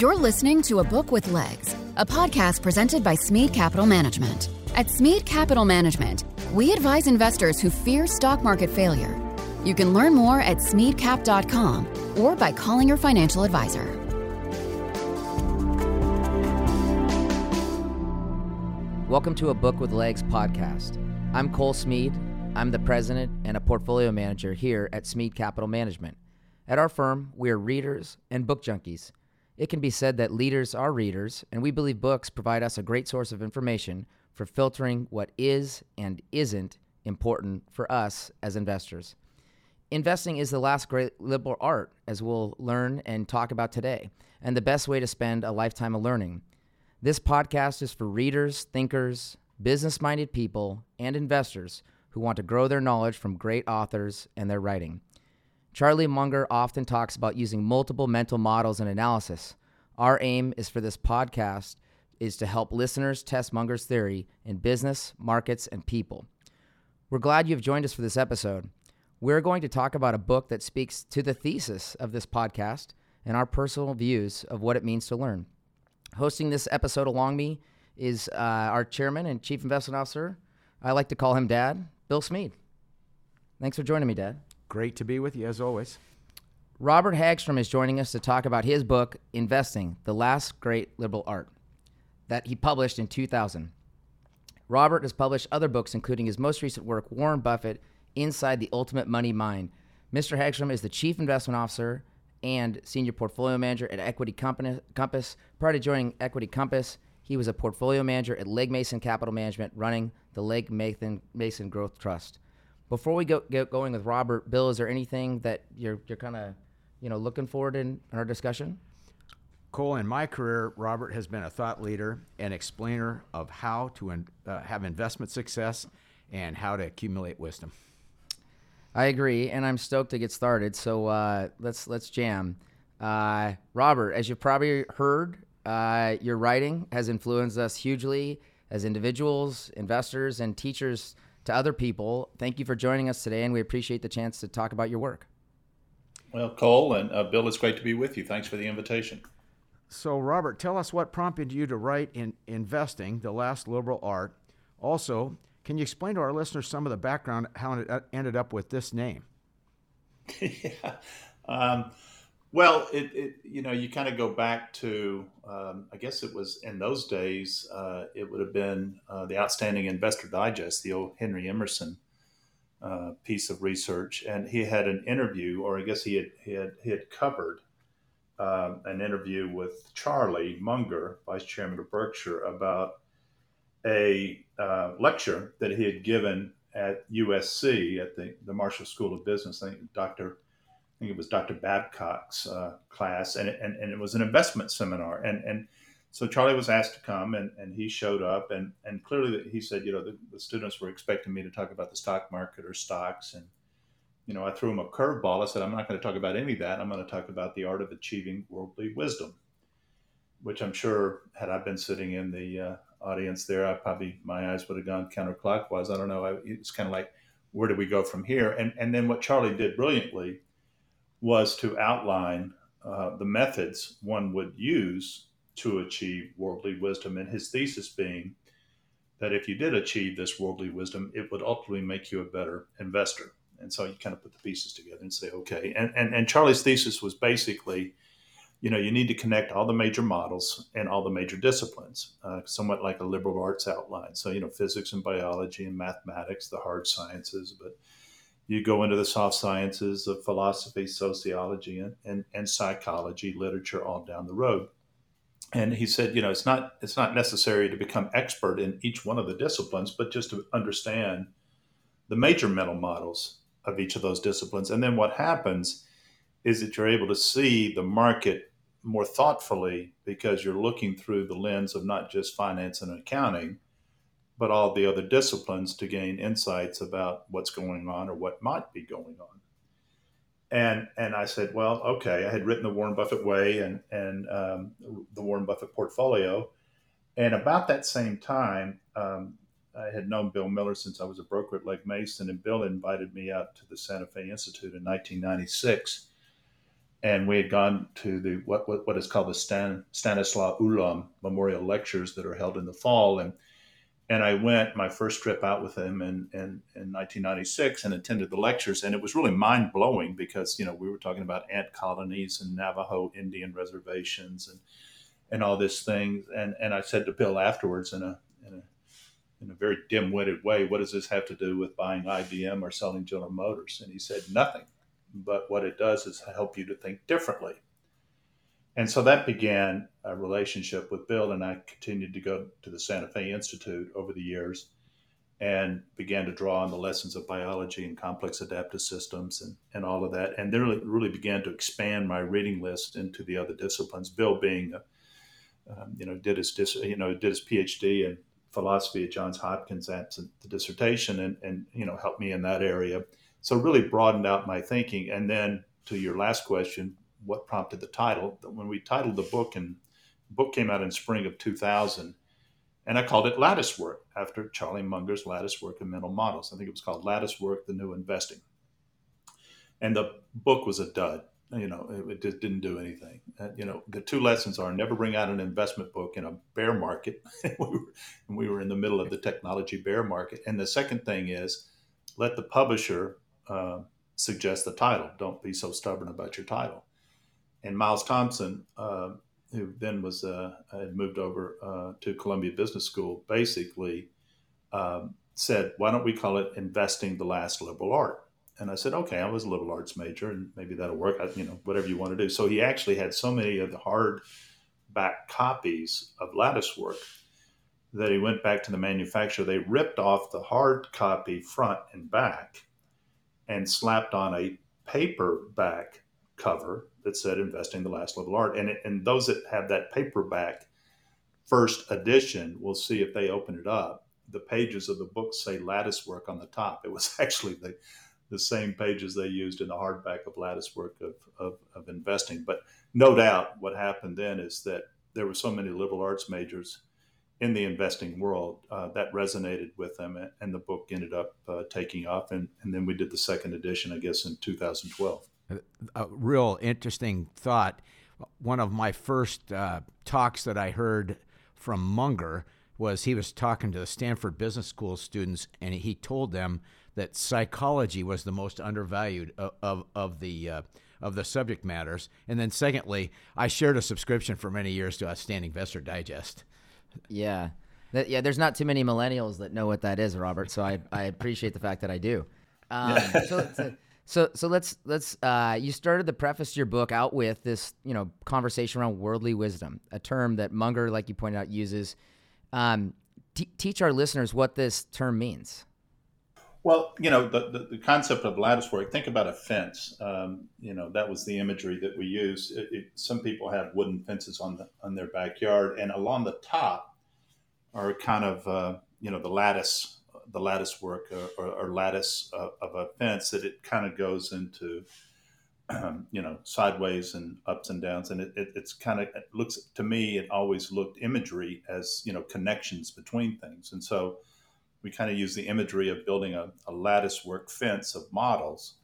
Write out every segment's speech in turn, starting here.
You're listening to A Book with Legs, a podcast presented by Smead Capital Management. At Smead Capital Management, we advise investors who fear stock market failure. You can learn more at smeadcap.com or by calling your financial advisor. Welcome to a Book with Legs podcast. I'm Cole Smead. I'm the president and a portfolio manager here at Smead Capital Management. At our firm, we are readers and book junkies. It can be said that leaders are readers, and we believe books provide us a great source of information for filtering what is and isn't important for us as investors. Investing is the last great liberal art, as we'll learn and talk about today, and the best way to spend a lifetime of learning. This podcast is for readers, thinkers, business minded people, and investors who want to grow their knowledge from great authors and their writing. Charlie Munger often talks about using multiple mental models and analysis. Our aim is for this podcast is to help listeners test Munger's theory in business, markets, and people. We're glad you've joined us for this episode. We're going to talk about a book that speaks to the thesis of this podcast and our personal views of what it means to learn. Hosting this episode along me is uh, our chairman and chief investment officer. I like to call him Dad, Bill Smead. Thanks for joining me, Dad. Great to be with you as always. Robert Hagstrom is joining us to talk about his book, Investing The Last Great Liberal Art, that he published in 2000. Robert has published other books, including his most recent work, Warren Buffett Inside the Ultimate Money Mind. Mr. Hagstrom is the chief investment officer and senior portfolio manager at Equity Compass. Prior to joining Equity Compass, he was a portfolio manager at Legg Mason Capital Management, running the Mason, Mason Growth Trust. Before we go get going with Robert, Bill, is there anything that you're you're kind of you know looking forward in, in our discussion? Cole, in my career, Robert has been a thought leader and explainer of how to in, uh, have investment success and how to accumulate wisdom. I agree, and I'm stoked to get started. So uh, let's let's jam. Uh, Robert, as you've probably heard, uh, your writing has influenced us hugely as individuals, investors, and teachers to other people. Thank you for joining us today, and we appreciate the chance to talk about your work. Well, Cole and uh, Bill, it's great to be with you. Thanks for the invitation. So, Robert, tell us what prompted you to write in Investing, the Last Liberal Art. Also, can you explain to our listeners some of the background how it uh, ended up with this name? yeah. Um, well, it, it, you know you kind of go back to um, I guess it was in those days uh, it would have been uh, the Outstanding Investor Digest, the old Henry Emerson uh, piece of research, and he had an interview, or I guess he had he had, he had covered um, an interview with Charlie Munger, Vice Chairman of Berkshire, about a uh, lecture that he had given at USC at the, the Marshall School of Business. I think Dr. I think it was Dr. Babcock's uh, class, and, and, and it was an investment seminar. And, and so Charlie was asked to come, and, and he showed up, and, and clearly he said, you know, the, the students were expecting me to talk about the stock market or stocks. And, you know, I threw him a curveball. I said, I'm not going to talk about any of that. I'm going to talk about the art of achieving worldly wisdom, which I'm sure, had I been sitting in the uh, audience there, I probably my eyes would have gone counterclockwise. I don't know. I, it's kind of like, where do we go from here? And and then what Charlie did brilliantly was to outline uh, the methods one would use to achieve worldly wisdom, and his thesis being that if you did achieve this worldly wisdom, it would ultimately make you a better investor. And so you kind of put the pieces together and say, okay. And and, and Charlie's thesis was basically you know, you need to connect all the major models and all the major disciplines, uh, somewhat like a liberal arts outline. So, you know, physics and biology and mathematics, the hard sciences, but you go into the soft sciences of philosophy, sociology, and, and, and psychology, literature, all down the road. And he said, you know, it's not it's not necessary to become expert in each one of the disciplines, but just to understand the major mental models of each of those disciplines. And then what happens is that you're able to see the market more thoughtfully because you're looking through the lens of not just finance and accounting, but all the other disciplines to gain insights about what's going on or what might be going on. And and I said, well, okay. I had written the Warren Buffett Way and and um, the Warren Buffett Portfolio, and about that same time, um, I had known Bill Miller since I was a broker at Legg Mason, and Bill invited me out to the Santa Fe Institute in 1996 and we had gone to the what what, what is called the Stan, Stanislaw Ulam Memorial Lectures that are held in the fall, and and I went my first trip out with him in, in, in 1996 and attended the lectures, and it was really mind blowing because you know we were talking about ant colonies and Navajo Indian reservations and and all this things, and and I said to Bill afterwards in a in a in a very dim witted way, what does this have to do with buying IBM or selling General Motors? And he said nothing but what it does is help you to think differently. And so that began a relationship with Bill, and I continued to go to the Santa Fe Institute over the years and began to draw on the lessons of biology and complex adaptive systems and, and all of that. And then really, really began to expand my reading list into the other disciplines. Bill being, a, um, you know, did his, you know, did his PhD in philosophy at Johns Hopkins at the dissertation and, and, you know, helped me in that area so really broadened out my thinking. And then to your last question, what prompted the title? When we titled the book, and the book came out in spring of 2000, and I called it Lattice Work after Charlie Munger's Lattice Work and Mental Models. I think it was called Lattice Work: The New Investing. And the book was a dud. You know, it, just didn't do anything. Uh, you know, the two lessons are never bring out an investment book in a bear market. we, were, we were in the middle of the technology bear market. And the second thing is let the publisher uh, suggest the title. Don't be so stubborn about your title. And Myles Thompson, uh, who then was uh, had moved over uh, to Columbia Business School, basically um, said, "Why don't we call it investing the last liberal art?" And I said, "Okay, I was a liberal arts major, and maybe that'll work. I, you know, whatever you want to do." So he actually had so many of the hard back copies of Lattice Work that he went back to the manufacturer. They ripped off the hard copy front and back and slapped on a paperback cover that said investing the last liberal art and, it, and those that have that paperback first edition we'll see if they open it up the pages of the book say lattice work on the top it was actually the, the same pages they used in the hardback of lattice work of, of, of investing but no doubt what happened then is that there were so many liberal arts majors in the investing world uh, that resonated with them, and the book ended up uh, taking off. And, and then we did the second edition, I guess, in 2012. A real interesting thought. One of my first uh, talks that I heard from Munger was he was talking to the Stanford Business School students, and he told them that psychology was the most undervalued of, of, of the uh, of the subject matters. And then, secondly, I shared a subscription for many years to Outstanding Investor Digest. Yeah. That, yeah, there's not too many millennials that know what that is, Robert. So I, I appreciate the fact that I do. Um, so, so, so, so let's let's. Uh, you started the preface to your book out with this, you know, conversation around worldly wisdom, a term that Munger, like you pointed out, uses. Um, t- teach our listeners what this term means. Well, you know, the, the, the, concept of lattice work, think about a fence. Um, you know, that was the imagery that we use. It, it, some people have wooden fences on, the, on their backyard, and along the top are kind of, uh, you know, the lattice, the lattice work or, or, or lattice of, of, a fence that it kind of goes into, um, you know, sideways and ups and downs. And it, it's kind of, it looks to me, it always looked imagery as, you know, connections between things. And so, we kind of use the imagery of building a, a lattice work fence of models.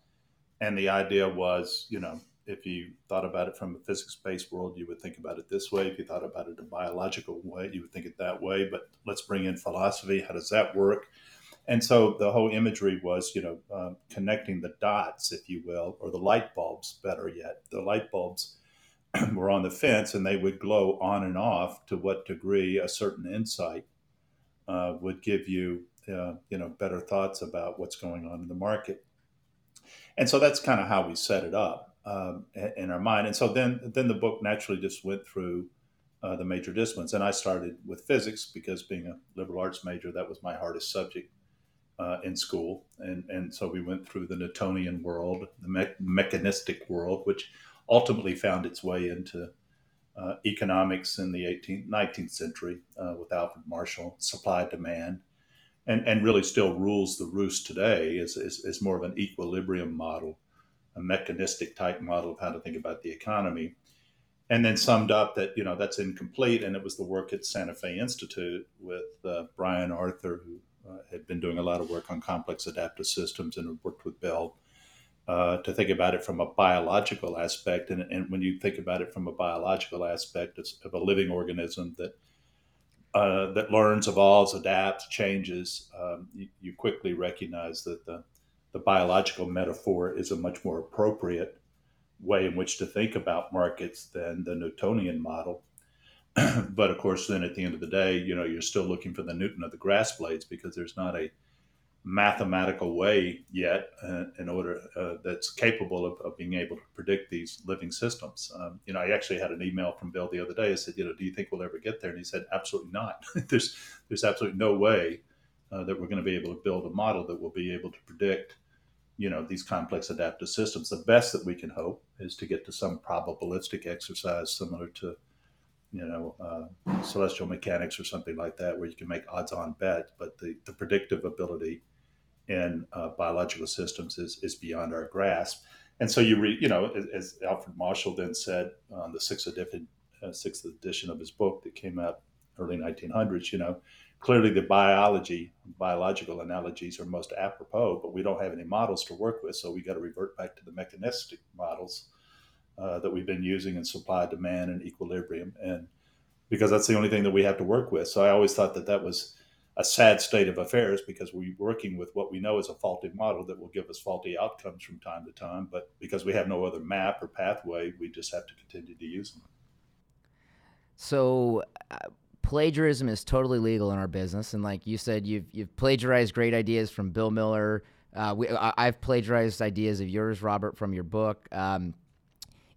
And the idea was, you know, if you thought about it from a physics based world, you would think about it this way. If you thought about it a biological way, you would think it that way. But let's bring in philosophy. How does that work? And so the whole imagery was, you know, um, connecting the dots, if you will, or the light bulbs, better yet. The light bulbs were on the fence and they would glow on and off to what degree a certain insight uh, would give you uh, you know better thoughts about what's going on in the market. And so that's kind of how we set it up um, in our mind. And so then then the book naturally just went through uh, the major disciplines. And I started with physics because being a liberal arts major, that was my hardest subject uh, in school. And, and so we went through the Newtonian world, the me- mechanistic world, which ultimately found its way into uh, economics in the 18th, 19th century uh, with Alfred Marshall, supply demand, and, and really still rules the roost today is, is, is more of an equilibrium model, a mechanistic type model of how to think about the economy. And then summed up that, you know, that's incomplete. And it was the work at Santa Fe Institute with uh, Brian Arthur, who had been doing a lot of work on complex adaptive systems and worked with Bell uh, to think about it from a biological aspect. And, and, when you think about it from a biological aspect of a living organism that uh, that learns, evolves, adapts, changes, um, you, you, quickly recognize that the, the biological metaphor is a much more appropriate way in which to think about markets than the Newtonian model. but of course, then at the end of the day, you know, you're still looking for the Newton of the grass blades because there's not a mathematical way yet uh, in order uh, that's capable of, of, being able to predict these living systems. Um, you know, I actually had an email from Bill the other day. I said, you know, do you think we'll ever get there? And he said, absolutely not. there's there's absolutely no way uh, that we're going to be able to build a model that will be able to predict, you know, these complex adaptive systems. The best that we can hope is to get to some probabilistic exercise similar to you know, uh, celestial mechanics or something like that, where you can make odds-on bets. But the, the predictive ability in uh, biological systems is, is beyond our grasp. And so you read, you know, as, as Alfred Marshall then said on the sixth edition, uh, sixth edition of his book that came out early 1900s, you know, clearly the biology, biological analogies are most apropos, but we don't have any models to work with, so we got to revert back to the mechanistic models uh, that we've been using in supply, demand, and equilibrium, and because that's the only thing that we have to work with. So I always thought that that was a sad state of affairs because we're working with what we know is a faulty model that will give us faulty outcomes from time to time. But because we have no other map or pathway, we just have to continue to use them. So, uh, plagiarism is totally legal in our business, and like you said, you've you've plagiarized great ideas from Bill Miller. Uh, we, I, have plagiarized ideas of yours, Robert, from your book. Um,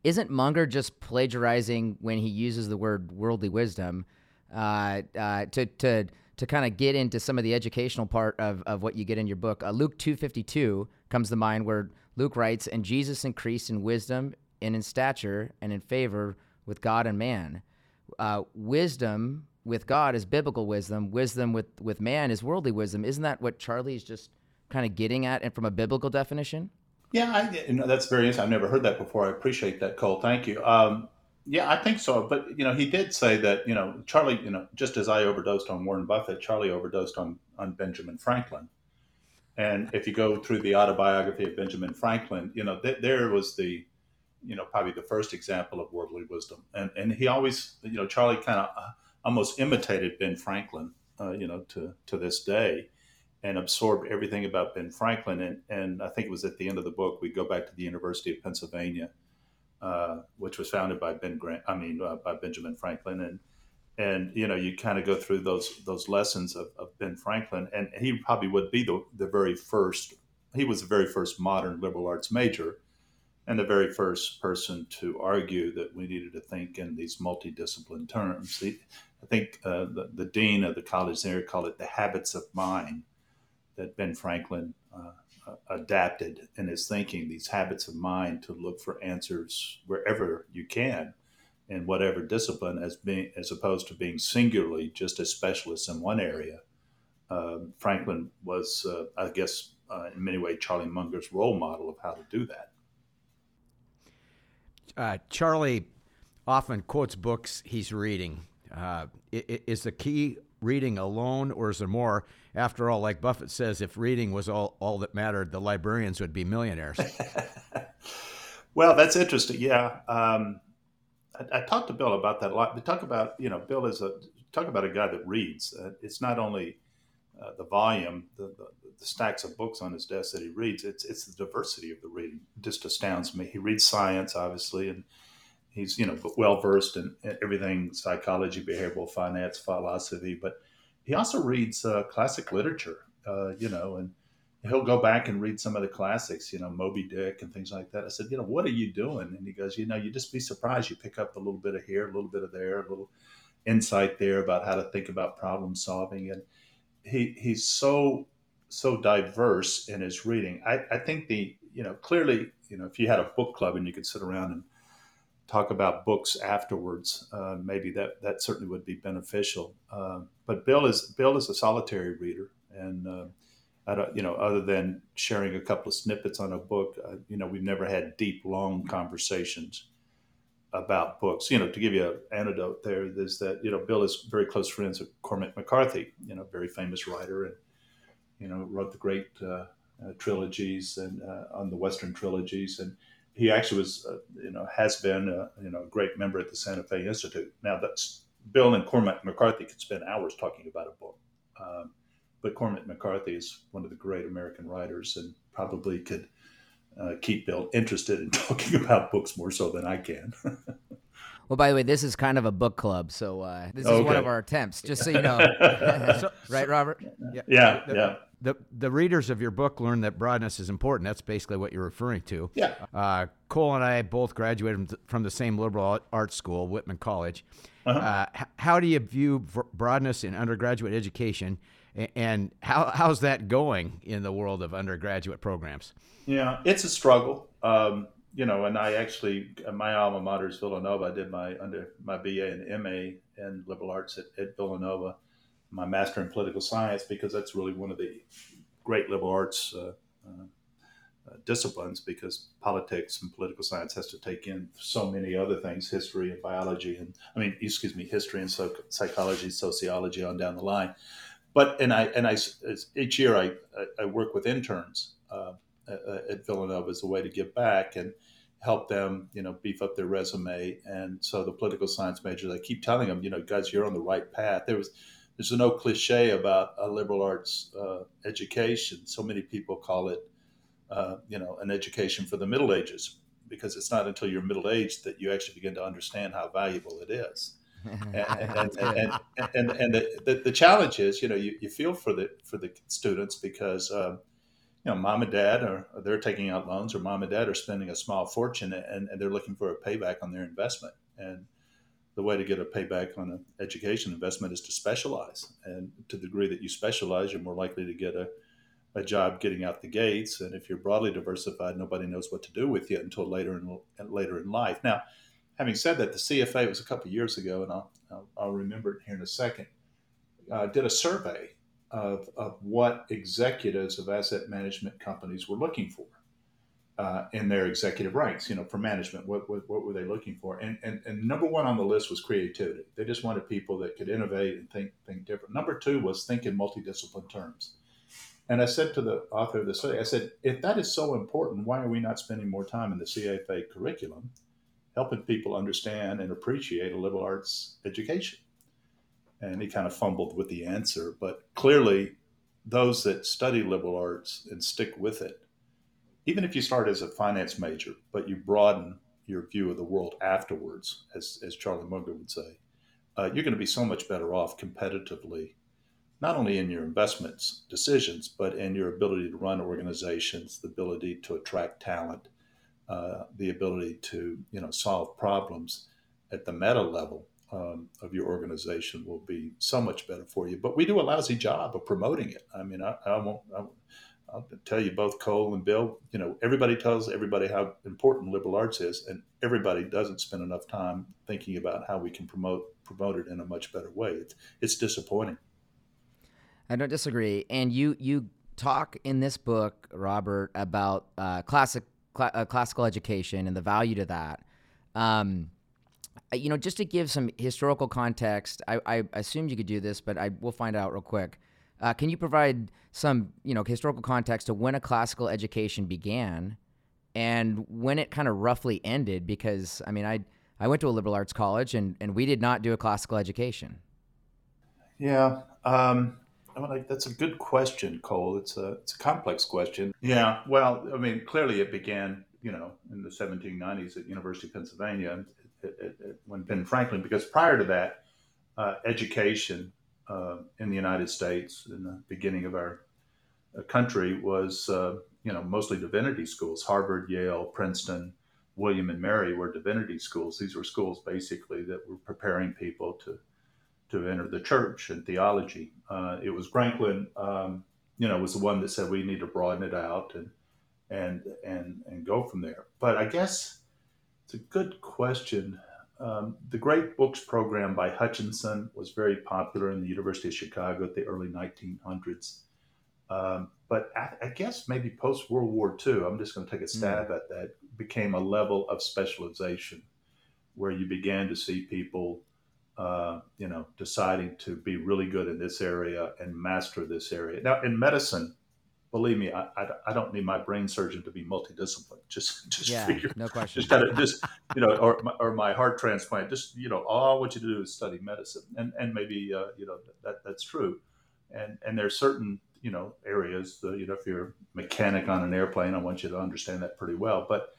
isn't Munger just plagiarizing when he uses the word worldly wisdom uh, uh, to to to kind of get into some of the educational part of, of what you get in your book. Uh, Luke 2.52 comes to mind where Luke writes, And Jesus increased in wisdom and in stature and in favor with God and man. Uh, wisdom with God is biblical wisdom. Wisdom with, with man is worldly wisdom. Isn't that what Charlie's just kind of getting at and from a biblical definition? Yeah, I, you know, that's very interesting. I've never heard that before. I appreciate that, Cole. Thank you. Um, yeah, I think so. But you know, he did say that you know Charlie. You know, just as I overdosed on Warren Buffett, Charlie overdosed on on Benjamin Franklin. And if you go through the autobiography of Benjamin Franklin, you know th- there was the, you know, probably the first example of worldly wisdom. And and he always, you know, Charlie kind of uh, almost imitated Ben Franklin, uh, you know, to to this day, and absorbed everything about Ben Franklin. And and I think it was at the end of the book we go back to the University of Pennsylvania uh, which was founded by Ben Grant. I mean, uh, by Benjamin Franklin, and and you know, you kind of go through those those lessons of, of, Ben Franklin, and he probably would be the the very first. He was the very first modern liberal arts major, and the very first person to argue that we needed to think in these multidiscipline terms. I think uh, the, the dean of the college there called it the habits of mind that Ben Franklin uh, adapted in his thinking these habits of mind to look for answers wherever you can in whatever discipline as being as opposed to being singularly just a specialist in one area. Uh, franklin was uh, i guess uh, in many ways charlie munger's role model of how to do that. Uh, charlie often quotes books he's reading. Uh, is the key reading alone, or is there more? After all, like Buffett says, if reading was all, all that mattered, the librarians would be millionaires. well, that's interesting. Yeah. Um, I, I, talked to Bill about that a lot. We talk about, you know, Bill is a, talk about a guy that reads. Uh, it's not only uh, the volume, the, the, the, stacks of books on his desk that he reads, it's, it's the diversity of the reading. It just astounds me. He reads science, obviously, and he's you know well versed in everything psychology, behavioral finance, philosophy, but he also reads uh, classic literature. Uh, you know, and he'll go back and read some of the classics. You know, Moby Dick and things like that. I said, you know, what are you doing? And he goes, you know, you just be surprised. You pick up a little bit of here, a little bit of there, a little insight there about how to think about problem solving, and he he's so so diverse in his reading. I, I think the you know clearly you know if you had a book club and you could sit around and talk about books afterwards. Uh, maybe that that certainly would be beneficial. Uh, but Bill is Bill is a solitary reader, and uh, I don't, you know, other than sharing a couple of snippets on a book, uh, you know, we've never had deep, long conversations about books. You know, to give you an anecdote, there is that you know Bill is very close friends with Cormac McCarthy, you know, very famous writer, and you know wrote the great uh, uh, trilogies and on the Western trilogies, and he actually was, uh, you know, has been, a, you know, a great member at the Santa Fe Institute. Now that's Bill and Cormac McCarthy could spend hours talking about a book, um, but Cormac McCarthy is one of the great American writers and probably could uh, keep Bill interested in talking about books more so than I can. Well, by the way, this is kind of a book club, so uh, this is okay. one of our attempts, just so you know. so, right, Robert? Yeah, yeah. Yeah. The, the readers of your book learn that broadness is important. That's basically what you're referring to. Yeah. Uh, Cole and I both graduated from the same liberal arts school, Whitman College. Uh-huh. Uh, how do you view broadness in undergraduate education, and how, how's that going in the world of undergraduate programs? Yeah, it's a struggle. Um, you know, and I actually my alma mater is Villanova. I did my under my BA and MA in liberal arts at, at Villanova, my master in political science because that's really one of the great liberal arts uh, uh, uh, disciplines because politics and political science has to take in so many other things, history and biology, and I mean, excuse me, history and so, psychology, sociology, on down the line. But and I and I each year I I, work with interns uh, at Villanova as a way to give back and help them, you know, beef up their resume. And so the political science majors, I keep telling them, you know, guys, you're on the right path. There was, there's no cliche about a liberal arts uh, education. So many people call it, uh, you know, an education for the Middle Ages because it's not until you're middle aged that you actually begin to understand how valuable it is. and, and, and, and, and, the, the, the, challenge is, you know, you, you feel for the for the students because um, you know, mom and dad are they're taking out loans, or mom and dad are spending a small fortune, and, and they're looking for a payback on their investment. And the way to get a payback on an education investment is to specialize. And to the degree that you specialize, you're more likely to get a, a job getting out the gates. And if you're broadly diversified, nobody knows what to do with you until later in later in life. Now, having said that, the CFA was a couple years ago, and I'll, I'll, remember it here in a second. Uh, did a survey of, of what executives of asset management companies were looking for uh, in their executive ranks, you know, for management. What, what, what, were they looking for? And, and, and number one on the list was creativity. They just wanted people that could innovate and think, think different. Number two was think in multidiscipline terms. And I said to the author of the study, I said, if that is so important, why are we not spending more time in the CFA curriculum helping people understand and appreciate a liberal arts education? and he kind of fumbled with the answer. But clearly, those that study liberal arts and stick with it, even if you start as a finance major, but you broaden your view of the world afterwards, as, as Charlie Munger would say, uh, you're going to be so much better off competitively, not only in your investments decisions, but in your ability to run organizations, the ability to attract talent, uh, the ability to you know solve problems at the meta level um, of your organization will be so much better for you. But we do a lousy job of promoting it. I mean, I, I won't. I, will tell you both Cole and Bill. You know, everybody tells everybody how important liberal arts is, and everybody doesn't spend enough time thinking about how we can promote promote it in a much better way. It's it's disappointing. I don't disagree. And you you talk in this book, Robert, about uh, classic cl- uh, classical education and the value to that. Um, you know, just to give some historical context, I, I assumed you could do this, but I will find out real quick. Uh, can you provide some, you know, historical context to when a classical education began and when it kind of roughly ended? Because I mean, I I went to a liberal arts college and and we did not do a classical education. Yeah, um, I mean, like, that's a good question, Cole. It's a it's a complex question. Yeah, well, I mean, clearly it began, you know, in the 1790s at University of Pennsylvania at, at, when Ben Franklin, because prior to that, uh, education uh, in the United States in the beginning of our uh, country was, uh, you know, mostly divinity schools. Harvard, Yale, Princeton, William and Mary were divinity schools. These were schools basically that were preparing people to to enter the church and theology. Uh, it was Franklin, um, you know, was the one that said we need to broaden it out and and and and go from there. But I guess it's a good question. Um, the Great Books program by Hutchinson was very popular in the University of Chicago at the early 1900s. Um, but I, I, guess maybe post World War II, I'm just going to take a stab mm. at that, became a level of specialization where you began to see people, uh, you know, deciding to be really good in this area and master this area. Now, in medicine, believe me, I, I, I, don't need my brain surgeon to be multidisciplined. Just just yeah, figure, no question. Just kind of just you know, or or my heart transplant. Just you know, all I want you to do is study medicine, and and maybe uh, you know that that's true, and and there's certain you know areas. The, you know, if you're a mechanic on an airplane, I want you to understand that pretty well, but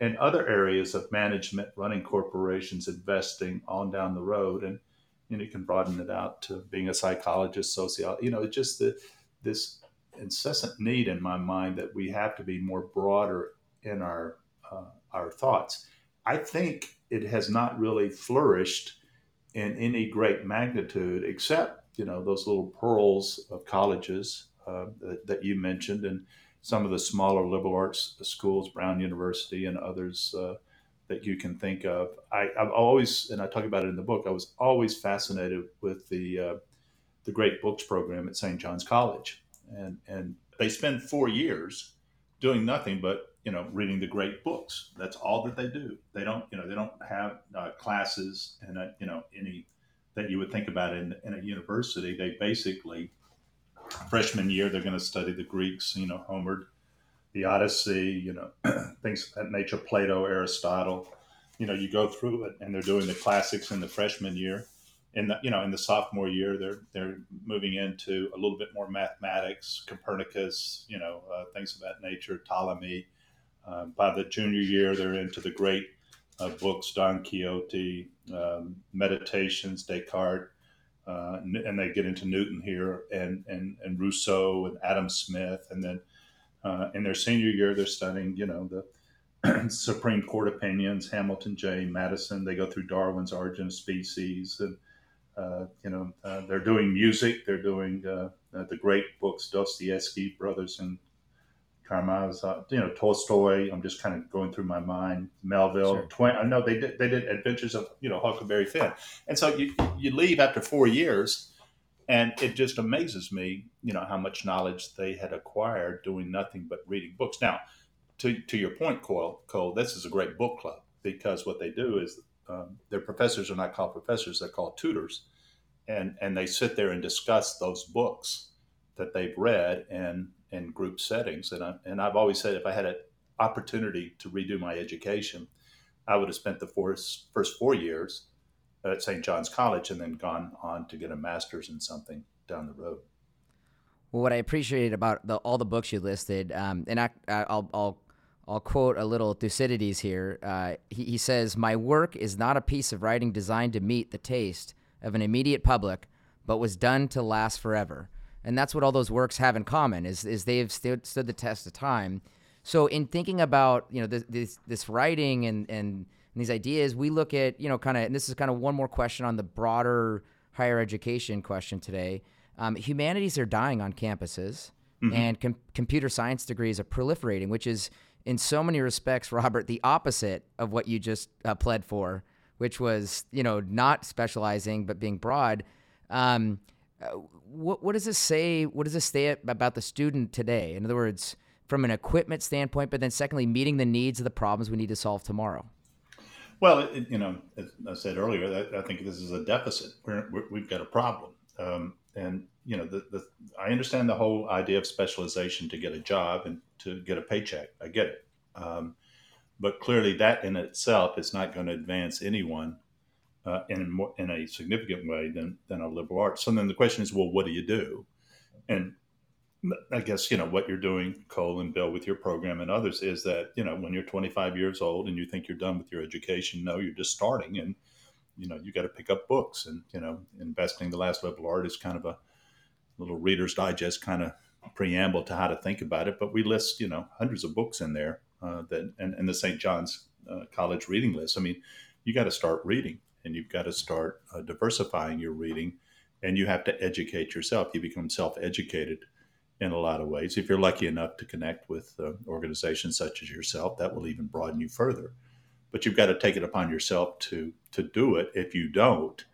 in other areas of management, running corporations, investing on down the road, and you, know, you can broaden it out to being a psychologist, sociologist. You know, it's just the, this incessant need in my mind that we have to be more broader in our uh, our thoughts. I think it has not really flourished in any great magnitude, except you know those little pearls of colleges uh, that, that you mentioned, and some of the smaller liberal arts schools, Brown University and others uh, that you can think of. I, have always, and I talk about it in the book, I was always fascinated with the uh, the Great Books program at St. John's College, and and they spend four years doing nothing but you know reading the great books. That's all that they do. They don't you know they don't have uh, classes and you know any that you would think about in, in a university. They basically freshman year, they're going to study the Greeks, you know, Homer, the Odyssey, you know, things of that nature, Plato, Aristotle. You know, you go through it, and they're doing the classics in the freshman year. In the, you know, in the sophomore year, they're they're moving into a little bit more mathematics, Copernicus, you know, uh, things of that nature, Ptolemy. Uh, by the junior year, they're into the great uh, books, Don Quixote, um, Meditations, Descartes, uh, and they get into Newton here and, and, and Rousseau and Adam Smith. And then uh, in their senior year, they're studying, you know, the Supreme Court opinions, Hamilton Jay Madison. They go through Darwin's Origin of Species. And, you know, uh, they're doing music. They're doing uh, uh, the great books, Dostoevsky, Brothers and Karamazov, you know, Tolstoy. I'm just kind of going through my mind. Melville, sure. Twain. I know they did. They did Adventures of you know Huckleberry Finn, and so you you leave after four years, and it just amazes me, you know, how much knowledge they had acquired doing nothing but reading books. Now, to to your point, Cole, Cole, this is a great book club because what they do is um, their professors are not called professors; they're called tutors, and and they sit there and discuss those books that they've read and in group settings. And, I, and I've always said if I had an opportunity to redo my education, I would have spent the first, first four years at St. John's College and then gone on to get a master's in something down the road. Well, what I appreciated about the, all the books you listed, um, and I, will I'll, I'll quote a little Thucydides here. Uh, he, he says, My work is not a piece of writing designed to meet the taste of an immediate public, but was done to last forever and that's what all those works have in common is is they've stood, stood the test of time. So in thinking about you know this this, this writing and, and and these ideas, we look at you know kind of and this is kind of one more question on the broader higher education question today. Um, humanities are dying on campuses, mm-hmm. and com- computer science degrees are proliferating, which is in so many respects, Robert, the opposite of what you just uh, pled for, which was you know not specializing but being broad. Um, uh, what, what does this say? What does this say about the student today? In other words, from an equipment standpoint, but then secondly, meeting the needs of the problems we need to solve tomorrow. Well, it, you know, as I said earlier, I, think this is a deficit. We have got a problem, um, and you know, the, the, I understand the whole idea of specialization to get a job and to get a paycheck. I get it, um, but clearly, that in itself is not going to advance anyone uh, in, more, in a significant way than, than a liberal arts. So then the question is, well, what do you do? And I guess, you know, what you're doing, Cole and Bill, with your program and others is that, you know, when you're 25 years old and you think you're done with your education, no, you're just starting and, you know, you got to pick up books and, you know, investing the last liberal art is kind of a little reader's digest kind of preamble to how to think about it. But we list, you know, hundreds of books in there uh, that, and, and the St. John's uh, College reading list. I mean, you got to start reading and you've got to start uh, diversifying your reading and you have to educate yourself you become self-educated in a lot of ways if you're lucky enough to connect with uh, organizations such as yourself that will even broaden you further but you've got to take it upon yourself to to do it if you don't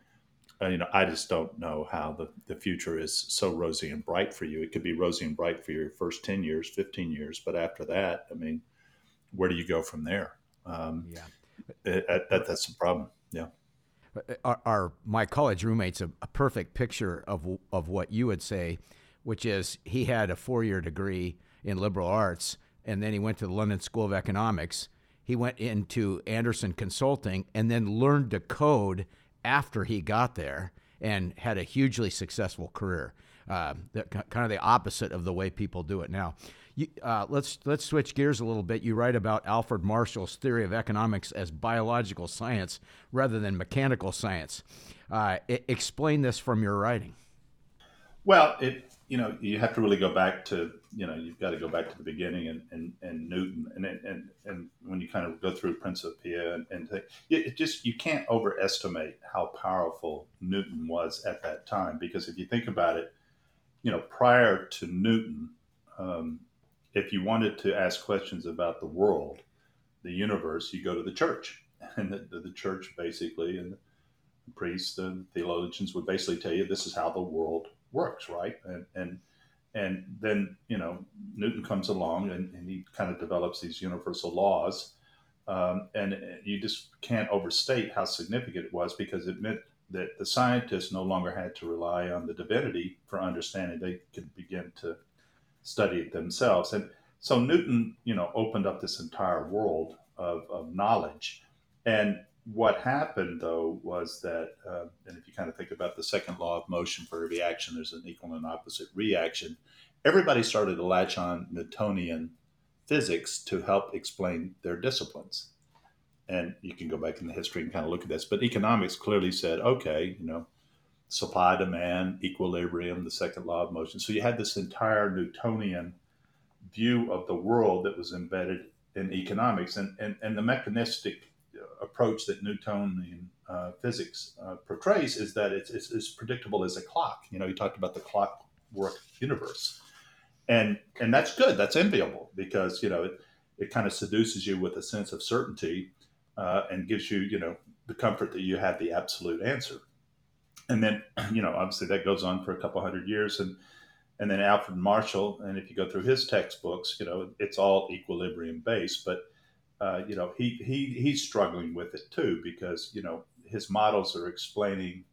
Uh, you know i just don't know how the, the future is so rosy and bright for you. It could be rosy and bright for your first 10 years 15 years but after that i mean where do you go from there? Um, yeah. Eh, eh, it, it, that, that's the problem. Yeah. Uh, eh, our, our my college roommate's a, a, perfect picture of of what you would say which is he had a four year degree in liberal arts, and then he went to the London School of Economics. He went into Andersen Consulting and then learned to code after he got there and had a hugely successful career. Uh, kind of the opposite of the way people do it now. You, uh, let's let's switch gears a little bit. You write about Alfred Marshall's theory of economics as biological science rather than mechanical science. Uh, explain this from your writing. Well, it you know you have to really go back to you know you've got to go back to the beginning and and, and Newton and, and and when you kind of go through Principia and, and th- it just you can't overestimate how powerful Newton was at that time because if you think about it, you know prior to Newton, um, if you wanted to ask questions about the world, the universe, you go to the church. And the, the, church basically and the priests and theologians would basically tell you this is how the world works, right? And and and then you know Newton comes along and, and he kind of develops these universal laws, um, and you just can't overstate how significant it was because it meant that the scientists no longer had to rely on the divinity for understanding; they could begin to study it themselves. And so Newton, you know, opened up this entire world of, of knowledge, and what happened though was that, uh, and if you kind of think about the second law of motion for every action, there's an equal and opposite reaction. Everybody started to latch on Newtonian physics to help explain their disciplines. And you can go back in the history and kind of look at this. But economics clearly said, okay, you know, supply demand, equilibrium, the second law of motion. So you had this entire Newtonian view of the world that was embedded in economics. And, and, and the mechanistic approach that Newtonian uh, physics uh, portrays is that it's, it's, as predictable as a clock. You know, you talked about the clockwork universe, and and that's good. That's enviable because you know it it kind of seduces you with a sense of certainty uh, and gives you you know the comfort that you have the absolute answer. And then you know obviously that goes on for a couple hundred years and. And then Alfred Marshall, and if you go through his textbooks, you know it's all equilibrium based. But uh, you know, he, he he's struggling with it too because you know his models are explaining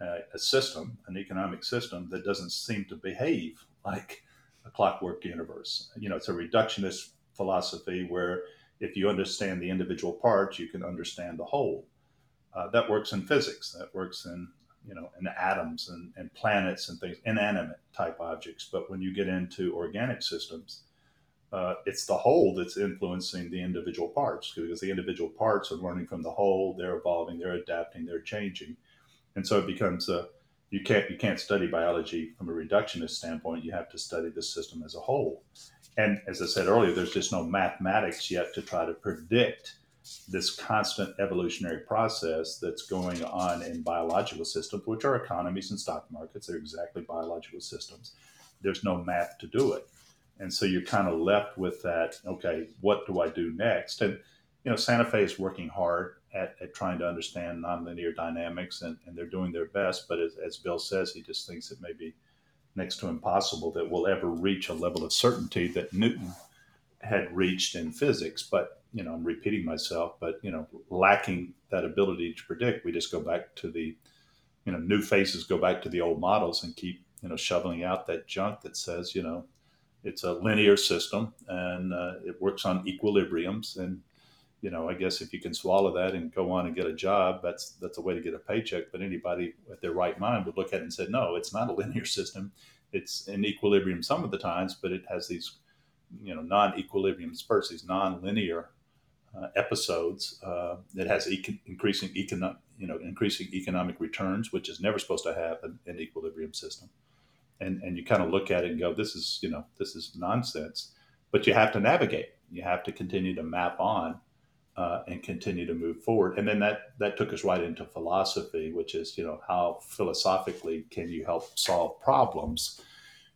uh, a system, an economic system that doesn't seem to behave like a clockwork universe. You know, it's a reductionist philosophy where if you understand the individual parts, you can understand the whole. Uh, that works in physics. That works in you know in atoms and, and planets and things, inanimate type objects. But when you get into organic systems, uh, it's the whole that's influencing the individual parts because the individual parts are learning from the whole they're evolving they're adapting they're changing. And so it becomes a you can't you can't study biology from a reductionist standpoint you have to study the system as a whole. And as i said earlier there's just no mathematics yet to try to predict this constant evolutionary process that's going on in biological systems which are economies and stock markets they're exactly biological systems. There's no math to do it and so you're kind of left with that, okay, what do I do next? And, you know, Santa Fe is working hard at, at trying to understand nonlinear dynamics and, and they're doing their best. But as, as Bill says, he just thinks it may be next to impossible that we'll ever reach a level of certainty that Newton had reached in physics. But, you know, I'm repeating myself, but, you know, lacking that ability to predict, we just go back to the, you know, new faces go back to the old models and keep, you know, shoveling out that junk that says, you know, it's a linear system and uh, it works on equilibriums and you know i guess if you can swallow that and go on and get a job that's that's a way to get a paycheck but anybody with their right mind would look at it and say no it's not a linear system. It's in equilibrium some of the times but it has these you know non-equilibrium spurts these non-linear uh, episodes uh, has e- increasing economic you know increasing economic returns which is never supposed to happen in equilibrium system and and you kind of look at it and go, this is you know this is nonsense. But you have to navigate. You have to continue to map on uh, and continue to move forward. And then that that took us right into philosophy, which is you know how philosophically can you help solve problems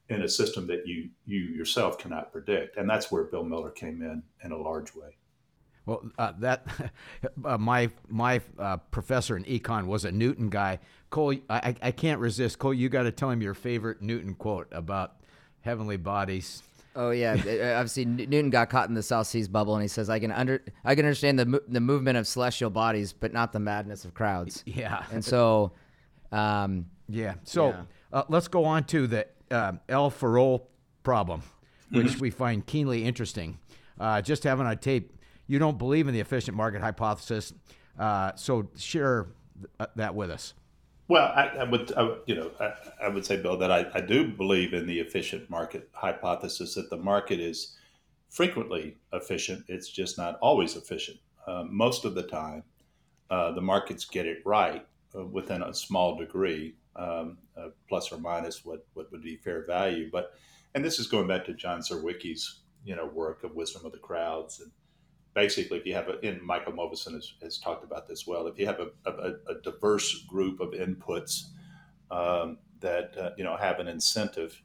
in a system that you you yourself cannot predict. And that's where Bill Miller came in in a large way. Well, uh, that uh, my my uh, professor in econ was a Newton guy. Cole, I, I can't resist. Cole, you got to tell him your favorite Newton quote about heavenly bodies. Oh yeah, obviously Newton got caught in the South Seas bubble, and he says, "I can under I can understand the the movement of celestial bodies, but not the madness of crowds." Yeah, and so, um, yeah. So yeah. Uh, let's go on to the uh, El Farol problem, which mm-hmm. we find keenly interesting. Uh, just having on tape, you don't believe in the efficient market hypothesis. Uh, so share th- uh, that with us. Well, I, I would, I, you know, I, I, would say, Bill, that I, do believe in the efficient market hypothesis that the market is frequently efficient. It's just not always efficient. Uh, most of the time, uh, the markets get it right uh, within a small degree, um, uh, plus or minus what, what would be fair value. But, and this is going back to John Surowiecki's, you know, work of wisdom of the crowds and basically, if you have a, and Michael Mauboussin has, has talked about this well, if you have a, a, a diverse group of inputs um, that uh, you know have an incentive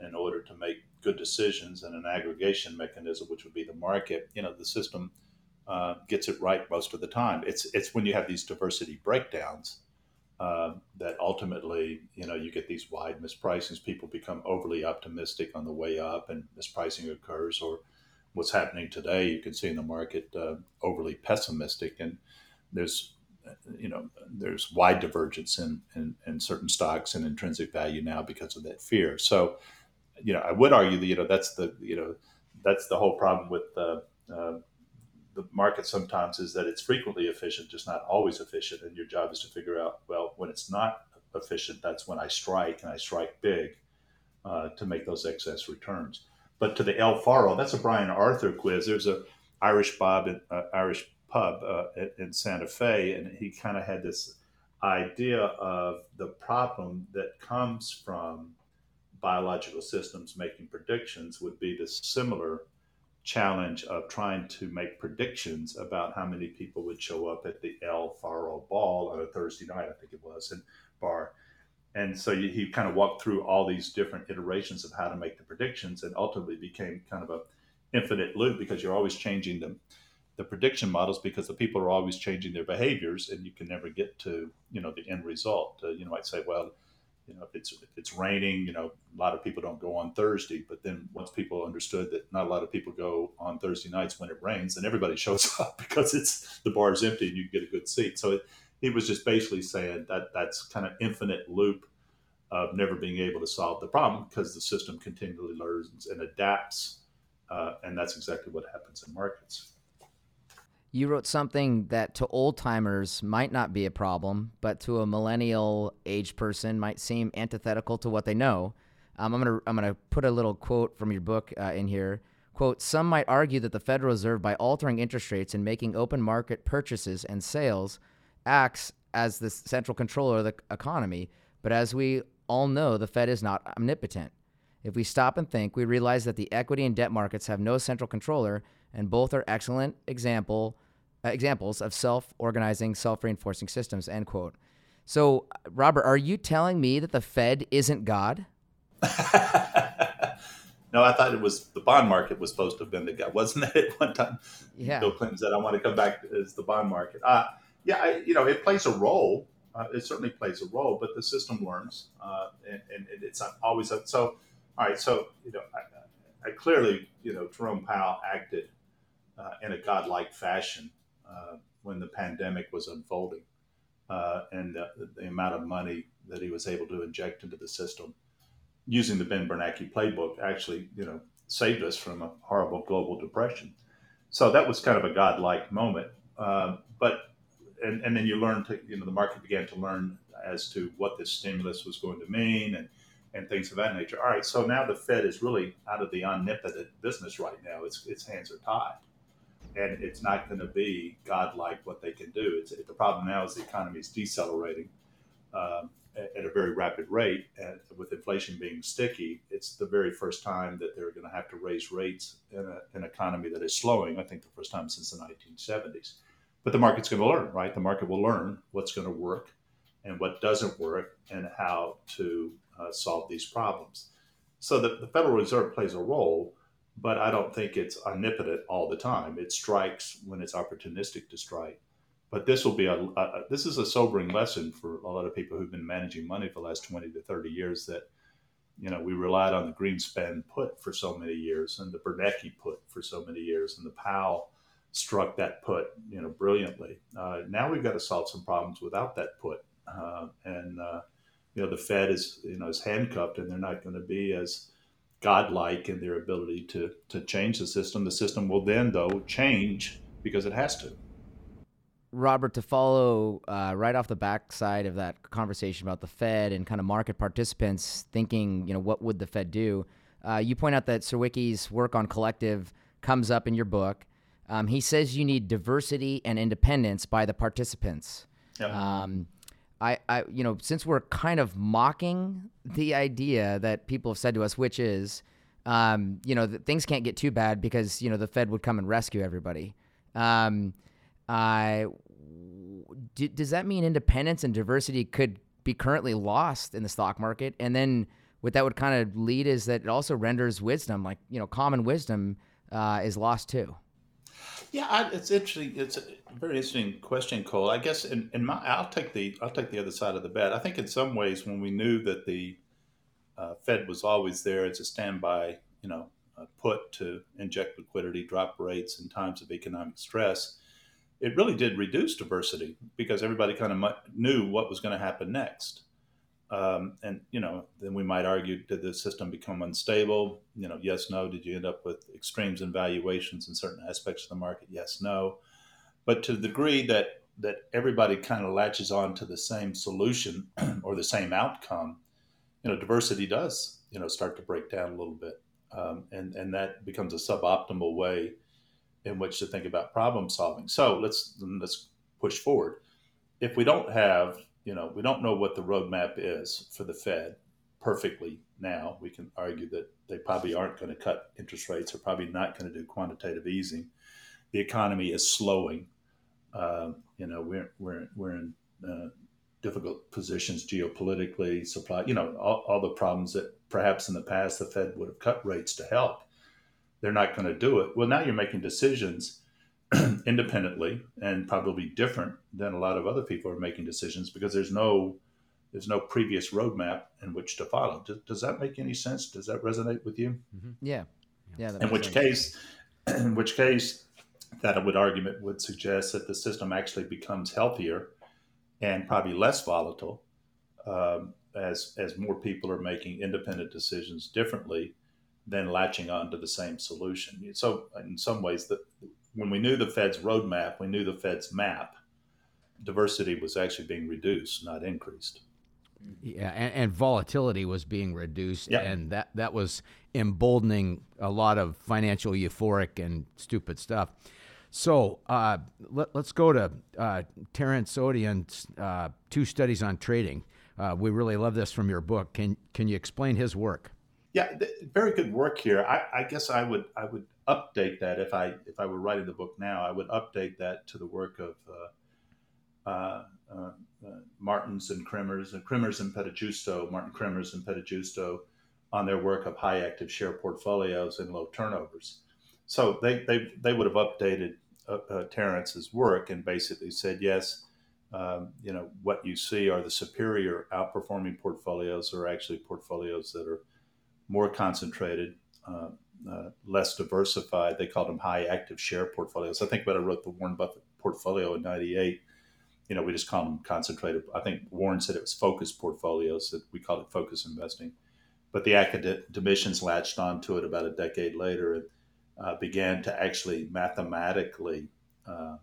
in order to make good decisions and an aggregation mechanism, which would be the market, you know, the system uh, gets it right most of the time. It's it's when you have these diversity breakdowns. Uh, that ultimately, you know, you get these wide mispricings. People become overly optimistic on the way up, and mispricing occurs, or what's happening today, you can see in the market uh, overly pessimistic, and there's you know there's wide divergence in, in, in certain stocks and intrinsic value now because of that fear. So, you know, I would argue that you know that's the you know that's the whole problem with the uh, the market sometimes is that it's frequently efficient, just not always efficient, and your job is to figure out well when it's not efficient, that's when I strike and I strike big uh, to make those excess returns. But to the El Farol, that's a Brian Arthur quiz. There's a Irish Bob, uh, Irish pub uh, in Santa Fe, and he kind of had this idea of the problem that comes from biological systems making predictions would be the similar challenge of trying to make predictions about how many people would show up at the El Farol ball on a Thursday night, I think it was, in bar and so he kind of walked through all these different iterations of how to make the predictions and ultimately became kind of a infinite loop because you're always changing them the prediction models because the people are always changing their behaviors and you can never get to you know the end result. Uh, you know i'd say well you know if it's if it's raining you know a lot of people don't go on thursday but then once people understood that not a lot of people go on thursday nights when it rains then everybody shows up because it's the bar is empty and you get a good seat. So it, he was just basically saying that that's kind of infinite loop of never being able to solve the problem because the system continually learns and adapts. Uh, and that's exactly what happens in markets. You wrote something that to old timers might not be a problem, but to a millennial age person might seem antithetical to what they know. Um, I'm gonna I'm gonna put a little quote from your book uh, in here. Quote: Some might argue that the Federal Reserve, by altering interest rates and making open market purchases and sales, acts as the central controller of the economy. But as we all know, the Fed is not omnipotent. If we stop and think, we realize that the equity and debt markets have no central controller, and both are excellent example uh, examples of self-organizing, self-reinforcing systems. End quote. So, Robert, are you telling me that the Fed isn't God? no, I thought it was the bond market was supposed to have been the God, wasn't it? At one time, yeah. Bill Clinton said, "I want to come back as the bond market." Uh, yeah, I, you know, it plays a role. Uh, it certainly plays a role, but the system learns, uh, and, and, it's always a, so. All right, so you know, I, I clearly, you know, Jerome Powell acted uh, in a godlike fashion uh, when the pandemic was unfolding, uh, and the amount of money that he was able to inject into the system using the Ben Bernanke playbook actually, you know, saved us from a horrible global depression. So that was kind of a godlike moment. Uh, but and, and then you learn to, you know, the market began to learn as to what this stimulus was going to mean and, and things of that nature. All right, so now the Fed is really out of the omnipotent business right now. Its its hands are tied, and it's not going to be godlike what they can do. It's, the problem now is the economy is decelerating um, at, at, a very rapid rate, and with inflation being sticky, it's the very first time that they're going to have to raise rates in a, an economy that is slowing. I think the first time since the 1970s. But the market's going to learn, right? The market will learn what's going to work and what doesn't work and how to uh, solve these problems. So the, the Federal Reserve plays a role, but I don't think it's omnipotent all the time. It strikes when it's opportunistic to strike. But this will be a, a, this is a sobering lesson for a lot of people who've been managing money for the last 20 to 30 years that you know we relied on the Greenspan put for so many years and the Bernanke put for so many years and the Powell struck that put, you know, brilliantly. Uh, now we've got to solve some problems without that put, uh, and uh, you know the Fed is you know is handcuffed, and they're not going to be as godlike in their ability to to change the system. The system will then though change because it has to. Robert, to follow uh, right off the backside of that conversation about the Fed and kind of market participants thinking, you know, what would the Fed do? Uh, you point out that Surowiecki's work on collective comes up in your book. Um, he says you need diversity and independence by the participants. Yep. Um, I, I, you know, since we're kind of mocking the idea that people have said to us, which is, um, you know, that things can't get too bad because you know the Fed would come and rescue everybody. Um, uh, d- does that mean independence and diversity could be currently lost in the stock market? And then what that would kind of lead is that it also renders wisdom, like you know, common wisdom, uh, is lost too. Yeah, I, it's interesting. It's a very interesting question, Cole. I guess in, in my, I'll take the I'll take the other side of the bet. I think in some ways, when we knew that the uh, Fed was always there as a standby, you know, uh, put to inject liquidity, drop rates in times of economic stress, it really did reduce diversity because everybody kind of knew what was going to happen next. Um, and you know, then we might argue: Did the system become unstable? You know, yes, no. Did you end up with extremes in valuations in certain aspects of the market? Yes, no. But to the degree that that everybody kind of latches on to the same solution or the same outcome, you know, diversity does you know start to break down a little bit, um, and and that becomes a suboptimal way in which to think about problem solving. So let's let's push forward. If we don't have you know, we don't know what the roadmap is for the Fed perfectly now. We can argue that they probably aren't going to cut interest rates or probably not going to do quantitative easing. The economy is slowing. Uh, you know, we're, we're, we're in uh, difficult positions geopolitically, supply, you know, all, all the problems that perhaps in the past the Fed would have cut rates to help. They're not going to do it. Well, now you're making decisions independently and probably different than a lot of other people are making decisions because there's no there's no previous roadmap in which to follow. Does, does that make any sense? Does that resonate with you? Mm-hmm. Yeah, yeah. In which sense. case, in which case, that would argument would suggest that the system actually becomes healthier and probably less volatile um, as as more people are making independent decisions differently than latching on to the same solution. So, in some ways, the when we knew the Fed's roadmap, we knew the Fed's map, diversity was actually being reduced, not increased. Yeah, and, and volatility was being reduced, yeah. and that that was emboldening a lot of financial euphoric and stupid stuff. So uh, let, us go to uh, Terrance Odean's uh, two studies on trading. Uh, we really love this from your book. Can can you explain his work? Yeah, very good work here. I, I guess I would I would update that if I if I were writing the book now, I would update that to the work of uh, uh, uh, uh Martins and Cremers and Cremers and Petajisto, Martin Cremers and Petajisto, on their work of high active share portfolios and low turnovers. So they they, they would have updated uh, uh, Terence's work and basically said yes. Um, you know what you see are the superior outperforming portfolios are actually portfolios that are more concentrated, uh, less diversified. They called them high active share portfolios. I think when I wrote the Warren Buffett portfolio in '98, you know, we just called them concentrated. I think Warren said it was focused portfolios. That we called it focus investing. But the academicians latched onto it about a decade later and uh, began to actually mathematically uh,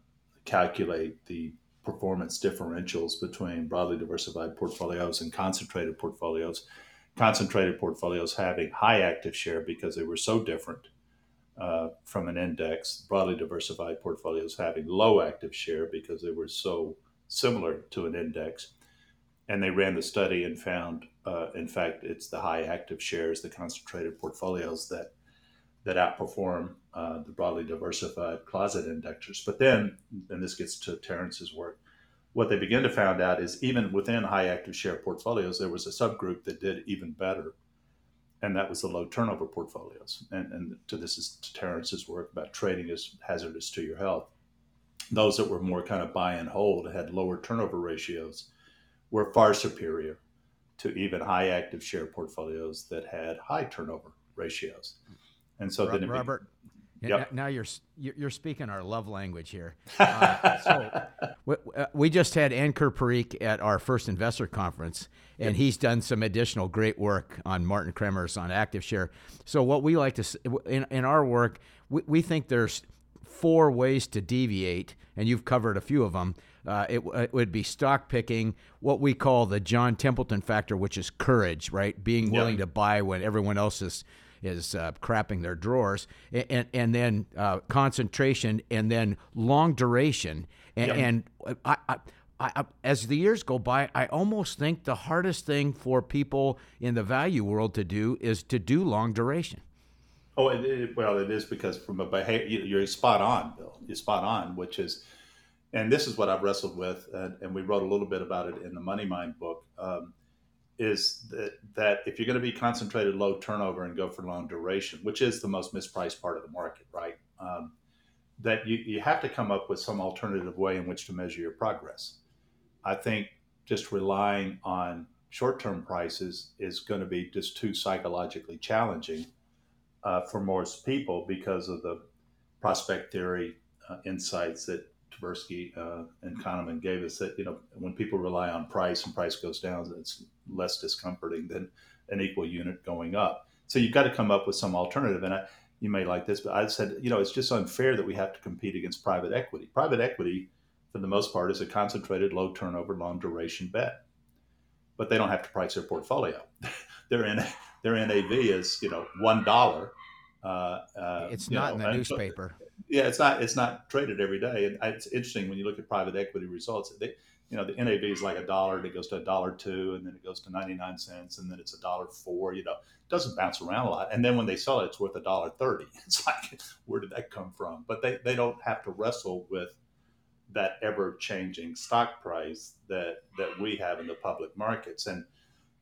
calculate the performance differentials between broadly diversified portfolios and concentrated portfolios concentrated portfolios having high active share because they were so different uh, from an index, broadly diversified portfolios having low active share because they were so similar to an index. And they ran the study and found, uh, in fact, it's the high active shares, the concentrated portfolios that that outperform uh, the broadly diversified closet indexers. But then, and this gets to Terence's work, what they began to find out is even within high active share portfolios, there was a subgroup that did even better, and that was the low turnover portfolios. And, and to this is to Terence's work about trading is hazardous to your health. Those that were more kind of buy and hold had lower turnover ratios were far superior to even high active share portfolios that had high turnover ratios. And so then Robert, Yep. Now you're you're speaking our love language here. Uh, so we, uh, we, just had Ankur Parikh at our first investor conference, and yep. he's done some additional great work on Martin Cremers on ActiveShare. So what we like to in in our work, we, we think there's four ways to deviate, and you've covered a few of them. Uh, it, it, would be stock picking, what we call the John Templeton factor, which is courage, right? Being willing to buy when everyone else is is uh, crapping their drawers, and and then uh, concentration, and then long duration, and, and I, I, I, as the years go by, I almost think the hardest thing for people in the value world to do is to do long duration. Oh, it, it, well, it is because from a behavior, you're spot on, Bill. You're spot on, which is, and this is what I've wrestled with, and, and we wrote a little bit about it in the Money Mind book. Um, is that, that if you're going to be concentrated low turnover and go for long duration, which is the most mispriced part of the market, right? Um, that you, you have to come up with some alternative way in which to measure your progress. I think just relying on short term prices is going to be just too psychologically challenging uh, for most people because of the prospect theory uh, insights that Tversky uh, and Kahneman gave us that, you know, when people rely on price and price goes down, it's less discomforting than an equal unit going up. So you've got to come up with some alternative. And I, you may like this, but I said, you know, it's just unfair that we have to compete against private equity. Private equity, for the most part, is a concentrated, low turnover, long duration bet. But they don't have to price their portfolio. their, N- their NAV is, you know, $1. Uh, uh, it's not know, in the newspaper. Yeah, it's not. It's not traded every day, and uh, it's interesting when you look at private equity results. They, you know, the NAV is like a dollar, it goes to a dollar two, and then it goes to ninety nine cents, and then it's a dollar four. You know, it doesn't bounce around a lot. And then when they sell it, it's worth a dollar thirty. It's like, where did that come from? But they they don't have to wrestle with that ever changing stock price that that we have in the public markets and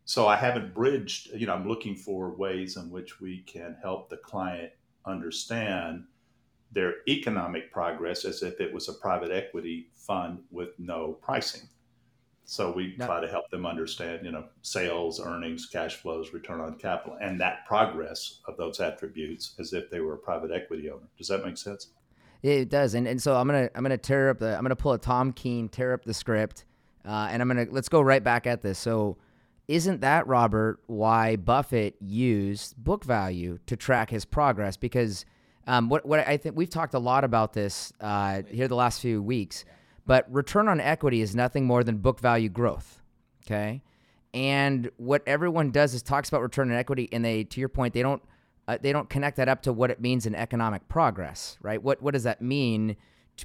so I haven't bridged, you know, I'm looking for ways in which we can help the client understand their economic progress as if it was a private equity fund with no pricing. So we try to help them understand, you know, sales, earnings, cash flows, return on capital, and that progress of those attributes as if they were a private equity owner. Does that make sense? It does, and and so I'm gonna I'm gonna tear up the I'm gonna pull a Tom Keene, tear up the script, uh, and I'm gonna let's go right back at this. So, isn't that Robert why Buffett used book value to track his progress? Because um, what what I think we've talked a lot about this uh, here the last few weeks, but return on equity is nothing more than book value growth. Okay, and what everyone does is talks about return on equity, and they, to your point, they don't uh, they don't connect that up to what it means in economic progress, right? What what does that mean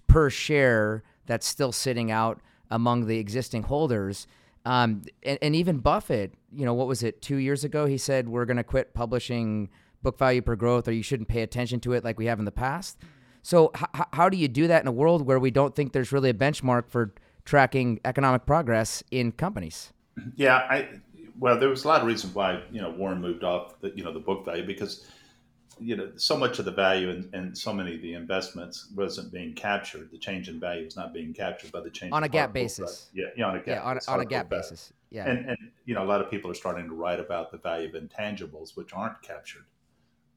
per share that's still sitting out among the existing holders? Um, and, and even Buffett, you know, what was it two years ago? He said we're going to quit publishing book value per growth or you shouldn't pay attention to it like we have in the past. So, h- how do you do that in a world where we don't think there's really a benchmark for tracking economic progress in companies? Yeah, I well, there was a lot of reasons why you know Warren moved off the you know the book value because you know so much of the value and, and so many of the investments wasn't being captured. The change in value was not being captured by the change on a GAAP basis. Yeah, yeah, on a GAAP. Yeah, on, on a GAAP basis. Yeah, and and you know a lot of people are starting to write about the value of intangibles which aren't captured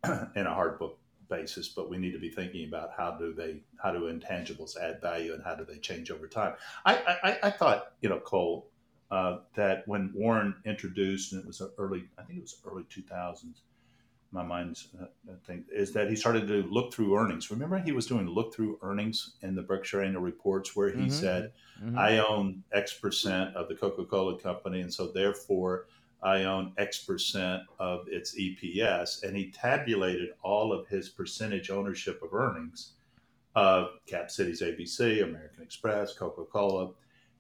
in a hard book basis, but we need to be thinking about how do they how do intangibles add value and how do they change over time. I I, I thought you know Cole uh, that when Warren introduced and it was early I think it was early two thousands. My mind's uh, I think is that he started to look through earnings. Remember, he was doing look through earnings in the Berkshire annual reports, where he mm-hmm. said, mm-hmm. "I own X percent of the Coca Cola company, and so therefore I own X percent of its EPS. And he tabulated all of his percentage ownership of earnings of Cap Cities ABC, American Express, Coca Cola.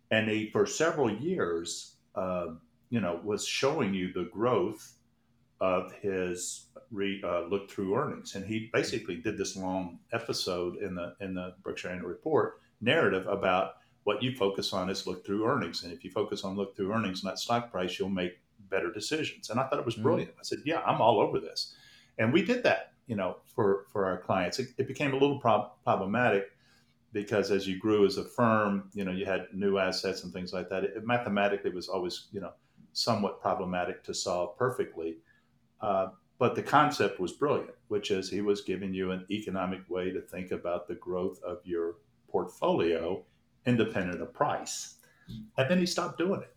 And he, for several years, uh, you know, was showing you the growth of his re, uh, look through earnings. And he basically did this long episode in the in the Berkshire Annual Report narrative about what you focus on is look through earnings. And if you focus on look through earnings, not stock price, you'll make better decisions. And I thought it was mm-hmm. brilliant. I said, yeah, I'm all over this. And we did that, you know, for, for our clients. It, it became a little prob- problematic because as you grew as a firm, you know, you had new assets and things like that. It, mathematically was always, you know, somewhat problematic to solve perfectly. Uh, but the concept was brilliant, which is he was giving you an economic way to think about the growth of your portfolio independent of price. And then he stopped doing it.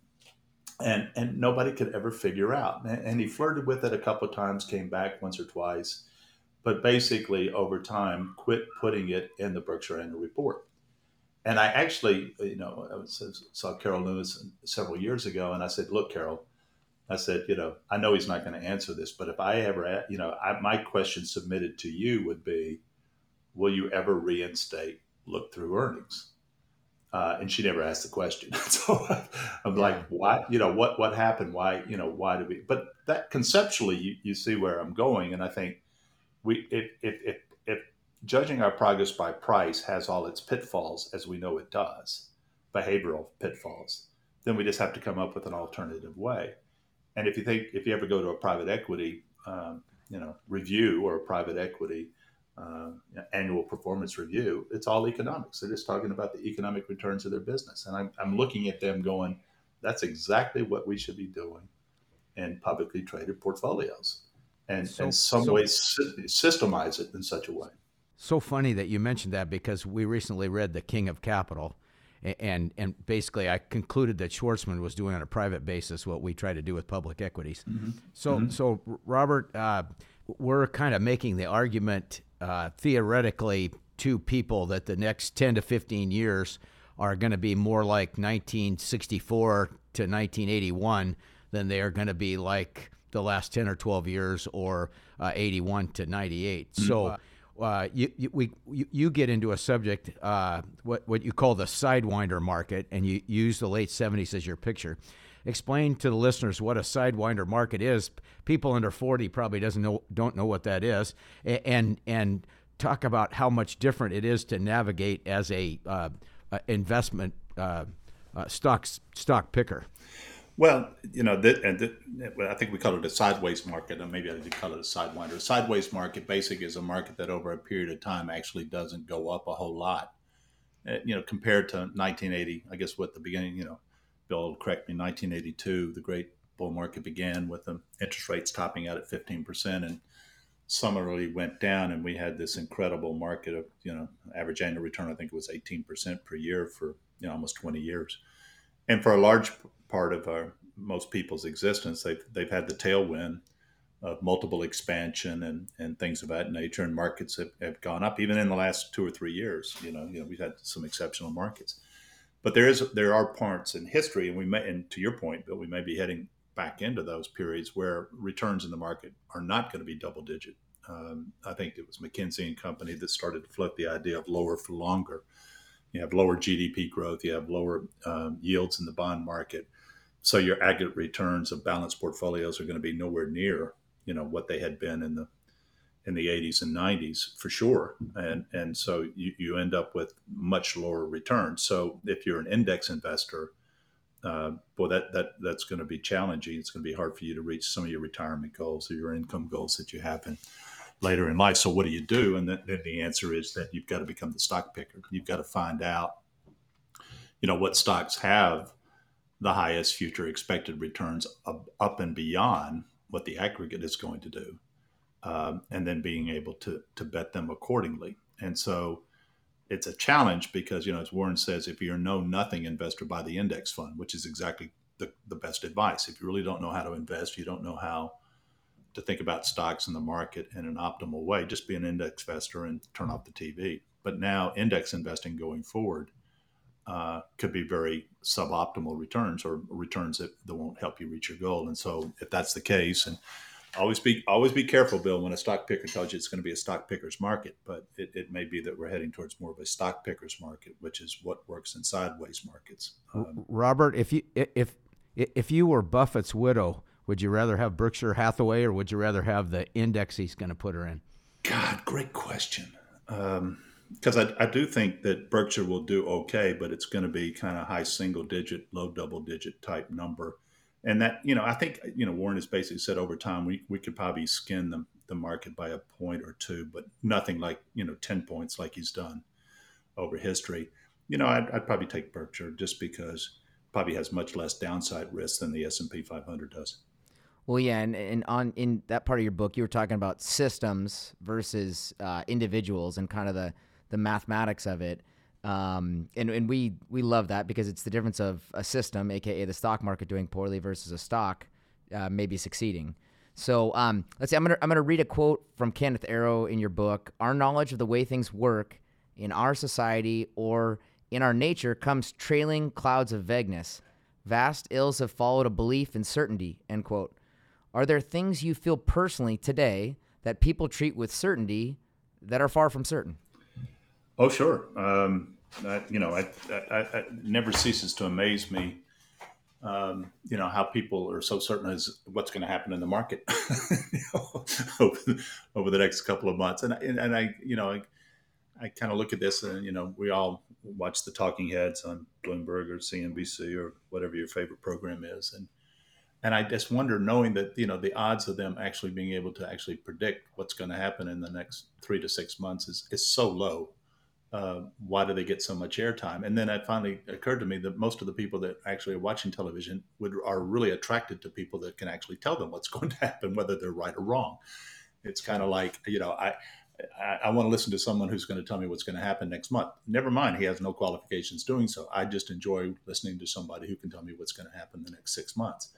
And, and nobody could ever figure out. And he flirted with it a couple of times, came back once or twice, but basically over time quit putting it in the Berkshire Annual Report. And I actually, uh, you know, I uh, saw Carol Loomis several years ago, and I said, "Look, Carol, I said, you know, I know he's not going to answer this, but if I ever, you know, I, my question submitted to you would be, will you ever reinstate look through earnings? Uh, and she never asked the question. so I'm yeah. like, why, you know, what, what happened? Why, you know, why do we, but that conceptually, you, you see where I'm going. And I think we, if, if, if, if judging our progress by price has all its pitfalls, as we know it does, behavioral pitfalls, then we just have to come up with an alternative way. And if you think if you ever go to a private equity, um, you know, review or a private equity uh, annual performance review, it's all economics. They're just talking about the economic returns of their business, and I'm, I'm looking at them going, that's exactly what we should be doing in publicly traded portfolios, and so, in some so, ways systemize it in such a way. So funny that you mentioned that because we recently read The King of Capital and and basically I concluded that Schwarzman was doing on a private basis what we try to do with public equities. Mm-hmm. So mm-hmm. so Robert, uh, we're kind of making the argument uh, theoretically two people that the next ten to fifteen years are going to be more like 1964 to 1981 than they are going to be like the last 10 or 12 years or uh, 81 to 98. Mm-hmm. So uh, you, you, we, you, you, get into a subject, uh, what, what you call the sidewinder market, and you use the late 70s as your picture. Explain to the listeners what a sidewinder market is. People under 40 probably doesn't know, don't know what that is, and, and talk about how much different it is to navigate as a uh, investment uh, uh, stock, stock picker. Well, you know, and I think we call it a sideways market, and maybe I did call it a sidewinder. A sideways market basically is a market that over a period of time actually doesn't go up a whole lot. Uh, you know, compared to 1980, I guess what the beginning, you know, Bill correct me, 1982, the great bull market began with the interest rates topping out at 15%, and summarily went down, and we had this incredible market of, you know, average annual return, I think it was 18% per year for, you know, almost 20 years. And for a large part of our most people's existence. They've they've had the tailwind of multiple expansion and, and things of that nature, and markets have, have gone up even in the last two or three years. You know, you know, we've had some exceptional markets, but there is there are parts in history, and we may, and to your point, Bill, we may be heading back into those periods where returns in the market are not going to be double digit. Um, I think it was McKinsey and Company that started to float the idea of lower for longer. You have lower GDP growth, you have lower um, yields in the bond market, so your aggregate returns of balanced portfolios are going to be nowhere near you know what they had been in the in the 80s and 90s for sure. And and so you, you end up with much lower returns. So if you're an index investor uh, boy that that that's going to be challenging. It's going to be hard for you to reach some of your retirement goals or your income goals that you have in later in life. So what do you do? And then, then the answer is that you've got to become the stock picker. You've got to find out you know what stocks have the highest future expected returns up, up and beyond what the aggregate is going to do, um, and then being able to to bet them accordingly. And so it's a challenge because you know as Warren says, if you're know nothing investor, buy the index fund, which is exactly the, the best advice. If you really don't know how to invest, you don't know how to think about stocks in the market in an optimal way, just be an index investor and turn off the TV. But now index investing going forward uh, could be very suboptimal returns or returns that, that won't help you reach your goal. And so, if that's the case, and always be always be careful, Bill, when a stock picker tells you it's going to be a stock picker's market, but it, it may be that we're heading towards more of a stock picker's market, which is what works in sideways markets. Um, Robert, if you if if you were Buffett's widow, would you rather have Berkshire Hathaway or would you rather have the index he's going to put her in? God, great question. Um, because I, I do think that Berkshire will do okay, but it's going to be kind of high single digit, low double digit type number. And that, you know, I think, you know, Warren has basically said over time we, we could probably skin the, the market by a point or two, but nothing like, you know, 10 points like he's done over history. You know, I'd, I'd probably take Berkshire just because probably has much less downside risk than the S&P 500 does. Well, yeah, and, and on in that part of your book, you were talking about systems versus uh, individuals and kind of the the mathematics of it. Um, and and we we love that because it's the difference of a system, aka the stock market doing poorly, versus a stock uh, maybe succeeding. So um, let's see. I'm gonna I'm gonna read a quote from Kenneth Arrow in your book. Our knowledge of the way things work in our society or in our nature comes trailing clouds of vagueness. Vast ills have followed a belief in certainty. End quote. Are there things you feel personally today that people treat with certainty that are far from certain? Oh, sure. Um, I, you know, I, I, I, never ceases to amaze me. Um, you know how people are so certain as what's going to happen in the market you know, over, the next couple of months, and and, and I, you know, I, I kind of look at this, and you know, we all watch the talking heads on Bloomberg or CNBC or whatever your favorite program is, and and I just wonder, knowing that you know the odds of them actually being able to actually predict what's going to happen in the next three to six months is is so low uh, why do they get so much airtime? And then it finally occurred to me that most of the people that actually are watching television would are really attracted to people that can actually tell them what's going to happen, whether they're right or wrong. It's kind of like you know I. I, I want to listen to someone who's going to tell me what's going to happen next month. Never mind, he has no qualifications doing so. I just enjoy listening to somebody who can tell me what's going to happen the next six months.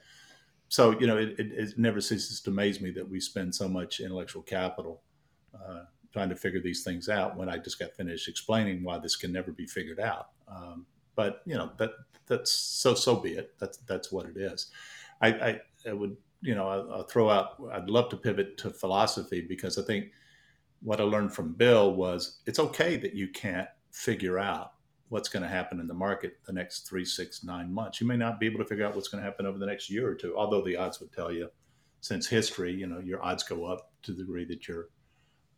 So, you know, it, it, it never ceases to amaze me that we spend so much intellectual capital uh, trying to figure these things out when I just got finished explaining why this can never be figured out. Um, but you know that that's so so be it. That's that's what it is. I, I, I would you know I'll, I'll, throw out. I'd love to pivot to philosophy because I think what I learned from Bill was it's okay that you can't figure out what's going to happen in the market the next three, six, nine months. You may not be able to figure out what's going to happen over the next year or two. Although the odds would tell you, since history, you know, your odds go up to the degree that you're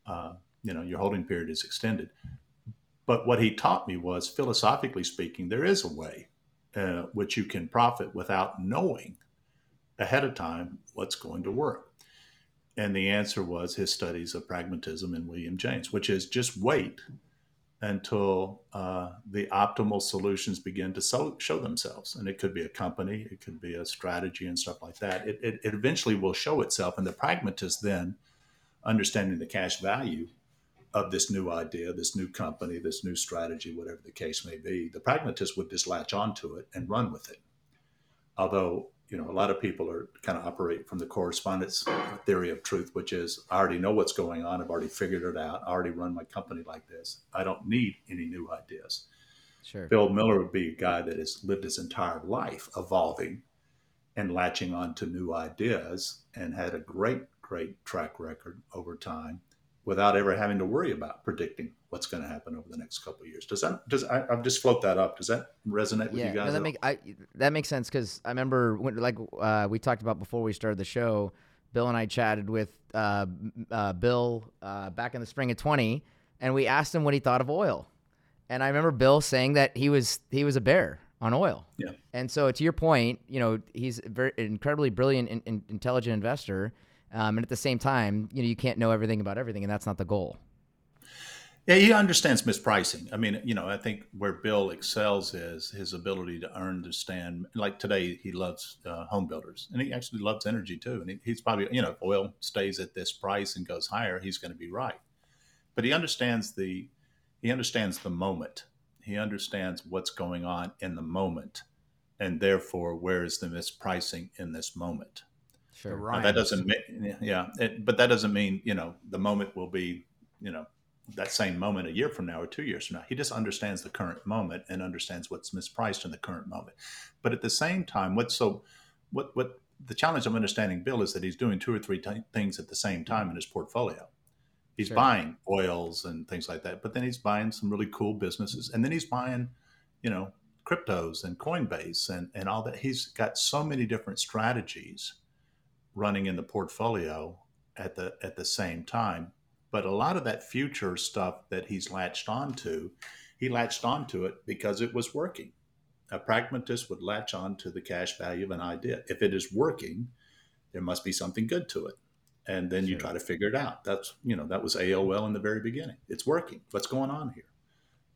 uh, you know your holding period is extended. But what he taught me was, philosophically speaking, there is a way uh, which you can profit without knowing ahead of time what's going to work. And the answer was his studies of pragmatism in William James, which is just wait until uh, the optimal solutions begin to so, show themselves. And it could be a company, it could be a strategy and stuff like that. It, it, it eventually will show itself. And the pragmatist then understanding the cash value of this new idea, this new company, this new strategy, whatever the case may be, the pragmatist would just latch onto it and run with it. Although, you know, a lot of people are kind of operate from the correspondence theory of truth, which is I already know what's going on. I've already figured it out. I already run my company like this. I don't need any new ideas. Sure. Bill Miller would be a guy that has lived his entire life evolving and latching on to new ideas and had a great great track record over time without ever having to worry about predicting what's going to happen over the next couple of years. Does that does I, have just float that up? Does that resonate with yeah, you guys? No, that make I, that makes sense because I remember when, like uh, we talked about before we started the show. Bill and I chatted with uh, uh, Bill uh, back in the spring of twenty, and we asked him what he thought of oil. And I remember Bill saying that he was he was a bear on oil. Yeah. And so to your point, you know, he's a very incredibly brilliant, in, in, intelligent investor um, and at the same time, you know, you can't know everything about everything, and that's not the goal. Yeah, he understands mispricing. I mean, you know, I think where Bill excels is his ability to understand. Like today, he loves uh, home builders, and he actually loves energy too. And he, he's probably, you know, if oil stays at this price and goes higher, he's going to be right. But he understands the he understands the moment. He understands what's going on in the moment, and therefore, where is the mispricing in this moment? Sure. Uh, that doesn't mean, yeah, it, but that doesn't mean, you know, the moment will be, you know, that same moment a year from now or two years from now. He just understands the current moment and understands what's mispriced in the current moment. But at the same time, what's so, what, what the challenge of understanding Bill is that he's doing two or three t- things at the same time in his portfolio. He's sure. buying oils and things like that, but then he's buying some really cool businesses, and then he's buying, you know, cryptos and Coinbase and and all that. He's got so many different strategies running in the portfolio at the at the same time. But a lot of that future stuff that he's latched onto, he latched onto it because it was working. A pragmatist would latch on to the cash value of an idea. If it is working, there must be something good to it. And then you try to figure it out. That's, you know, that was AOL in the very beginning. It's working. What's going on here?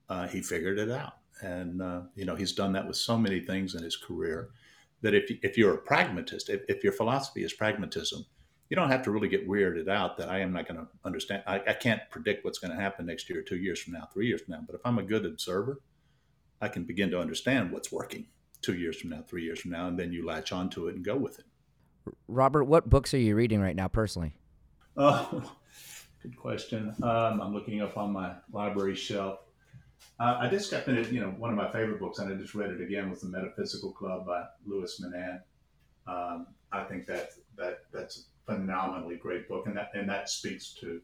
Uh, he figured it out. And, uh, you know, he's done that with so many things in his career that if if you're a pragmatist, if, if your philosophy is pragmatism, you don't have to really get weirded out that I am not going to understand. I, I can't predict what's going to happen next year, two years from now, three years from now. But if I'm a good observer, I can begin to understand what's working two years from now, three years from now, and then you latch onto it and go with it. Robert, what books are you reading right now personally? Oh, good question. Um, I'm looking up on my library shelf. Uh, I just got finished, you know, one of my favorite books, and I just read it again, was The Metaphysical Club by Louis Menand. Um, I think that that that's a phenomenally great book, and that and that speaks to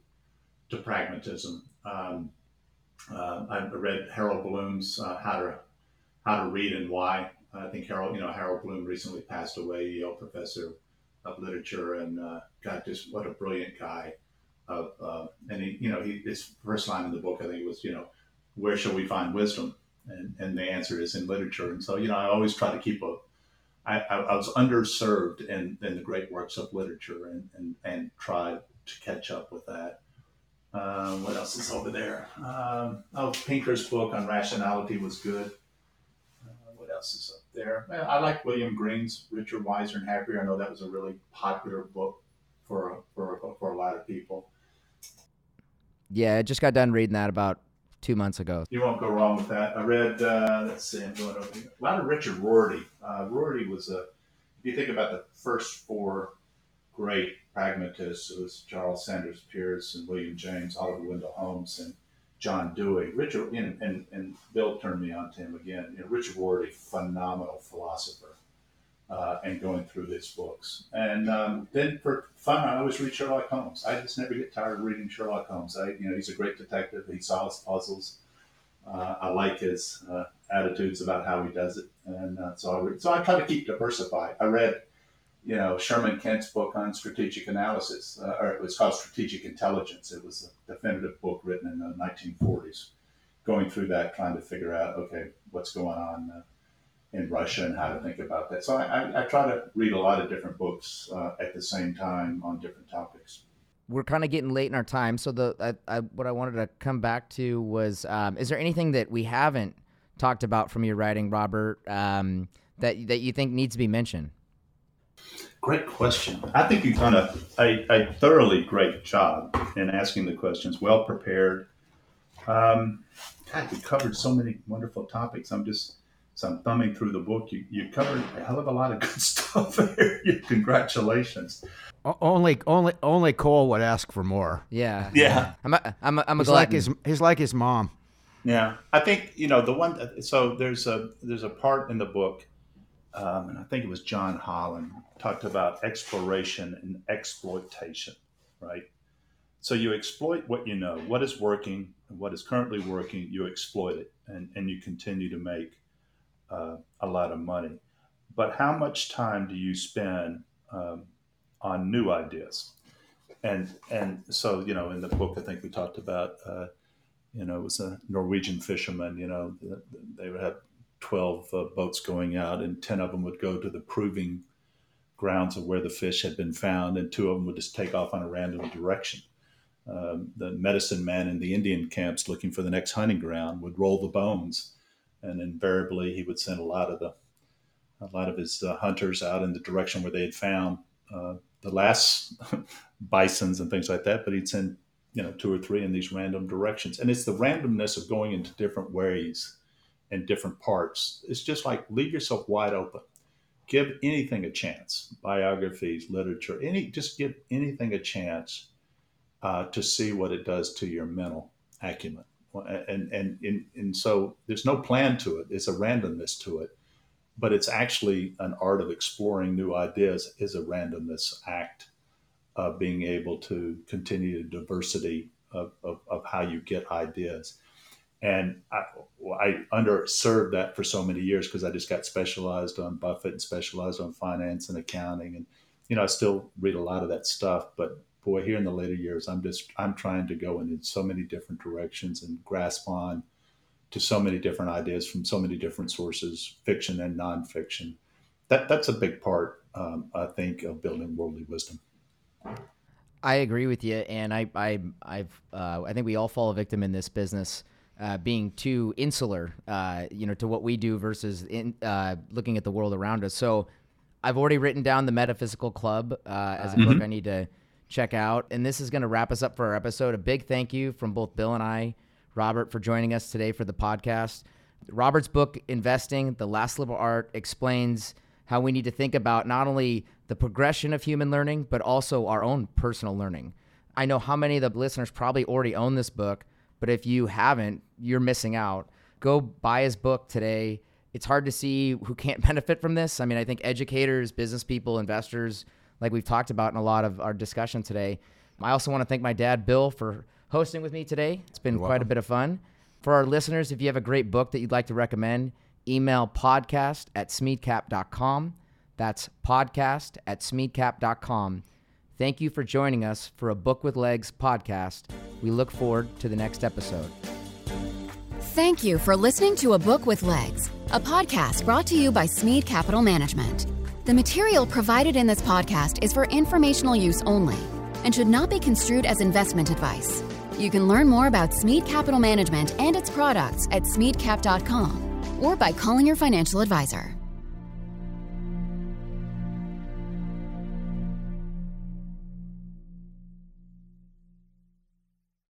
to pragmatism. Um, uh, I read Harold Bloom's uh, How to How to Read and Why. I think Harold, you know, Harold Bloom recently passed away, Yale professor of literature, and uh, God, just what a brilliant guy. Of uh, and he, you know, he, his first line in the book, I think, was, you know, where shall we find wisdom? And, and the answer is in literature. And so, you know, I always try to keep a, I, I, I was underserved in, in the great works of literature and, and, and tried to catch up with that. Uh, what else is over there? Um, oh, Pinker's book on rationality was good. Uh, what else is up there? I like William Green's Richer, Wiser, and Happier. I know that was a really popular book for for for a lot of people. Yeah, I just got done reading that about two months ago. You won't go wrong with that. I read, uh, let's see, I'm going over here. A lot of Richard Rorty. Uh, Rorty was a, if you think about the first four great pragmatists, it was Charles Sanders Peirce and William James, Oliver Wendell Holmes, and John Dewey. Richard, know, and, and Bill turned me on to him again. You know, Richard Rorty, phenomenal philosopher. Uh, and going through these books. And um, then for fun, I always read Sherlock Holmes. I just never get tired of reading Sherlock Holmes. I, you know, he's a great detective. He solves puzzles. Uh, I like his uh, attitudes about how he does it, and uh, so I read, so I try to keep diversified. I read, you know, Sherman Kent's book on strategic analysis, uh, or it was called Strategic Intelligence. It was a definitive book written in the 1940s, going through that, trying to figure out, okay, what's going on uh, in Russia and how to think about that. So I, I, I try to read a lot of different books uh, at the same time on different topics. We're kind of getting late in our time, so the I, I, what I wanted to come back to was: um, is there anything that we haven't talked about from your writing, Robert, um, that that you think needs to be mentioned? Great question. I think you've done a, a, a thoroughly great job in asking the questions, well prepared. Um, God, you covered so many wonderful topics. I'm just so I'm thumbing through the book. You, you covered a hell of a lot of good stuff here. Congratulations. Only, only, only Cole would ask for more. Yeah, yeah. I'm a, I'm a, I'm a he's like his, he's like his mom. Yeah, I think you know the one. So there's a there's a part in the book, um, and I think it was John Holland talked about exploration and exploitation, right? So you exploit what you know, what is working, and what is currently working. You exploit it, and and you continue to make uh, a lot of money. But how much time do you spend um, on new ideas? And and so you know, in the book, I think we talked about uh, you know it was a Norwegian fisherman. You know, they would have twelve uh, boats going out, and ten of them would go to the proving grounds of where the fish had been found, and two of them would just take off on a random direction. Um, the medicine man in the Indian camps looking for the next hunting ground would roll the bones and invariably he would send a lot of the a lot of his uh, hunters out in the direction where they had found uh, the last bisons and things like that. But he'd send you know two or three in these random directions, and it's the randomness of going into different ways and different parts. It's just like leave yourself wide open. Give anything a chance. Biographies, literature, any just give anything a chance uh, to see what it does to your mental acumen and and and, and so there's no plan to it. It's a randomness to it, but it's actually an art of exploring new ideas. Is a randomness act of being able to continue the diversity of, of, of how you get ideas. And I, I underserved that for so many years because I just got specialized on Buffett and specialized on finance and accounting. And, you know, I still read a lot of that stuff, but boy, here in the later years, I'm just I'm trying to go in in so many different directions and grasp on to so many different ideas from so many different sources, fiction and nonfiction. That that's a big part, um, I think, of building worldly wisdom. I agree with you, and I I I've uh, I think we all fall a victim in this business. Uh, being too insular, uh, you know, to what we do versus in, uh, looking at the world around us. So I've already written down the Metaphysical Club uh, as a mm-hmm. book I need to check out. And this is going to wrap us up for our episode. A big thank you from both Bill and I, Robert, for joining us today for the podcast. Robert's book, Investing The Last Liberal Art, explains how we need to think about not only the progression of human learning, but also our own personal learning. I know how many of the listeners probably already own this book, but if you haven't, you're missing out. Go buy his book today. It's hard to see who can't benefit from this. I mean, I think educators, business people, investors, like we've talked about in a lot of our discussion today. I also want to thank my dad, Bill, for hosting with me today. It's been You're quite welcome. a bit of fun. For our listeners, if you have a great book that you'd like to recommend, email podcast at smeadcap.com. That's podcast at smeadcap.com. Thank you for joining us for a Book with Legs podcast. We look forward to the next episode. Thank you for listening to A Book with Legs, a podcast brought to you by Smead Capital Management. The material provided in this podcast is for informational use only and should not be construed as investment advice. You can learn more about Smead Capital Management and its products at smeadcap.com or by calling your financial advisor.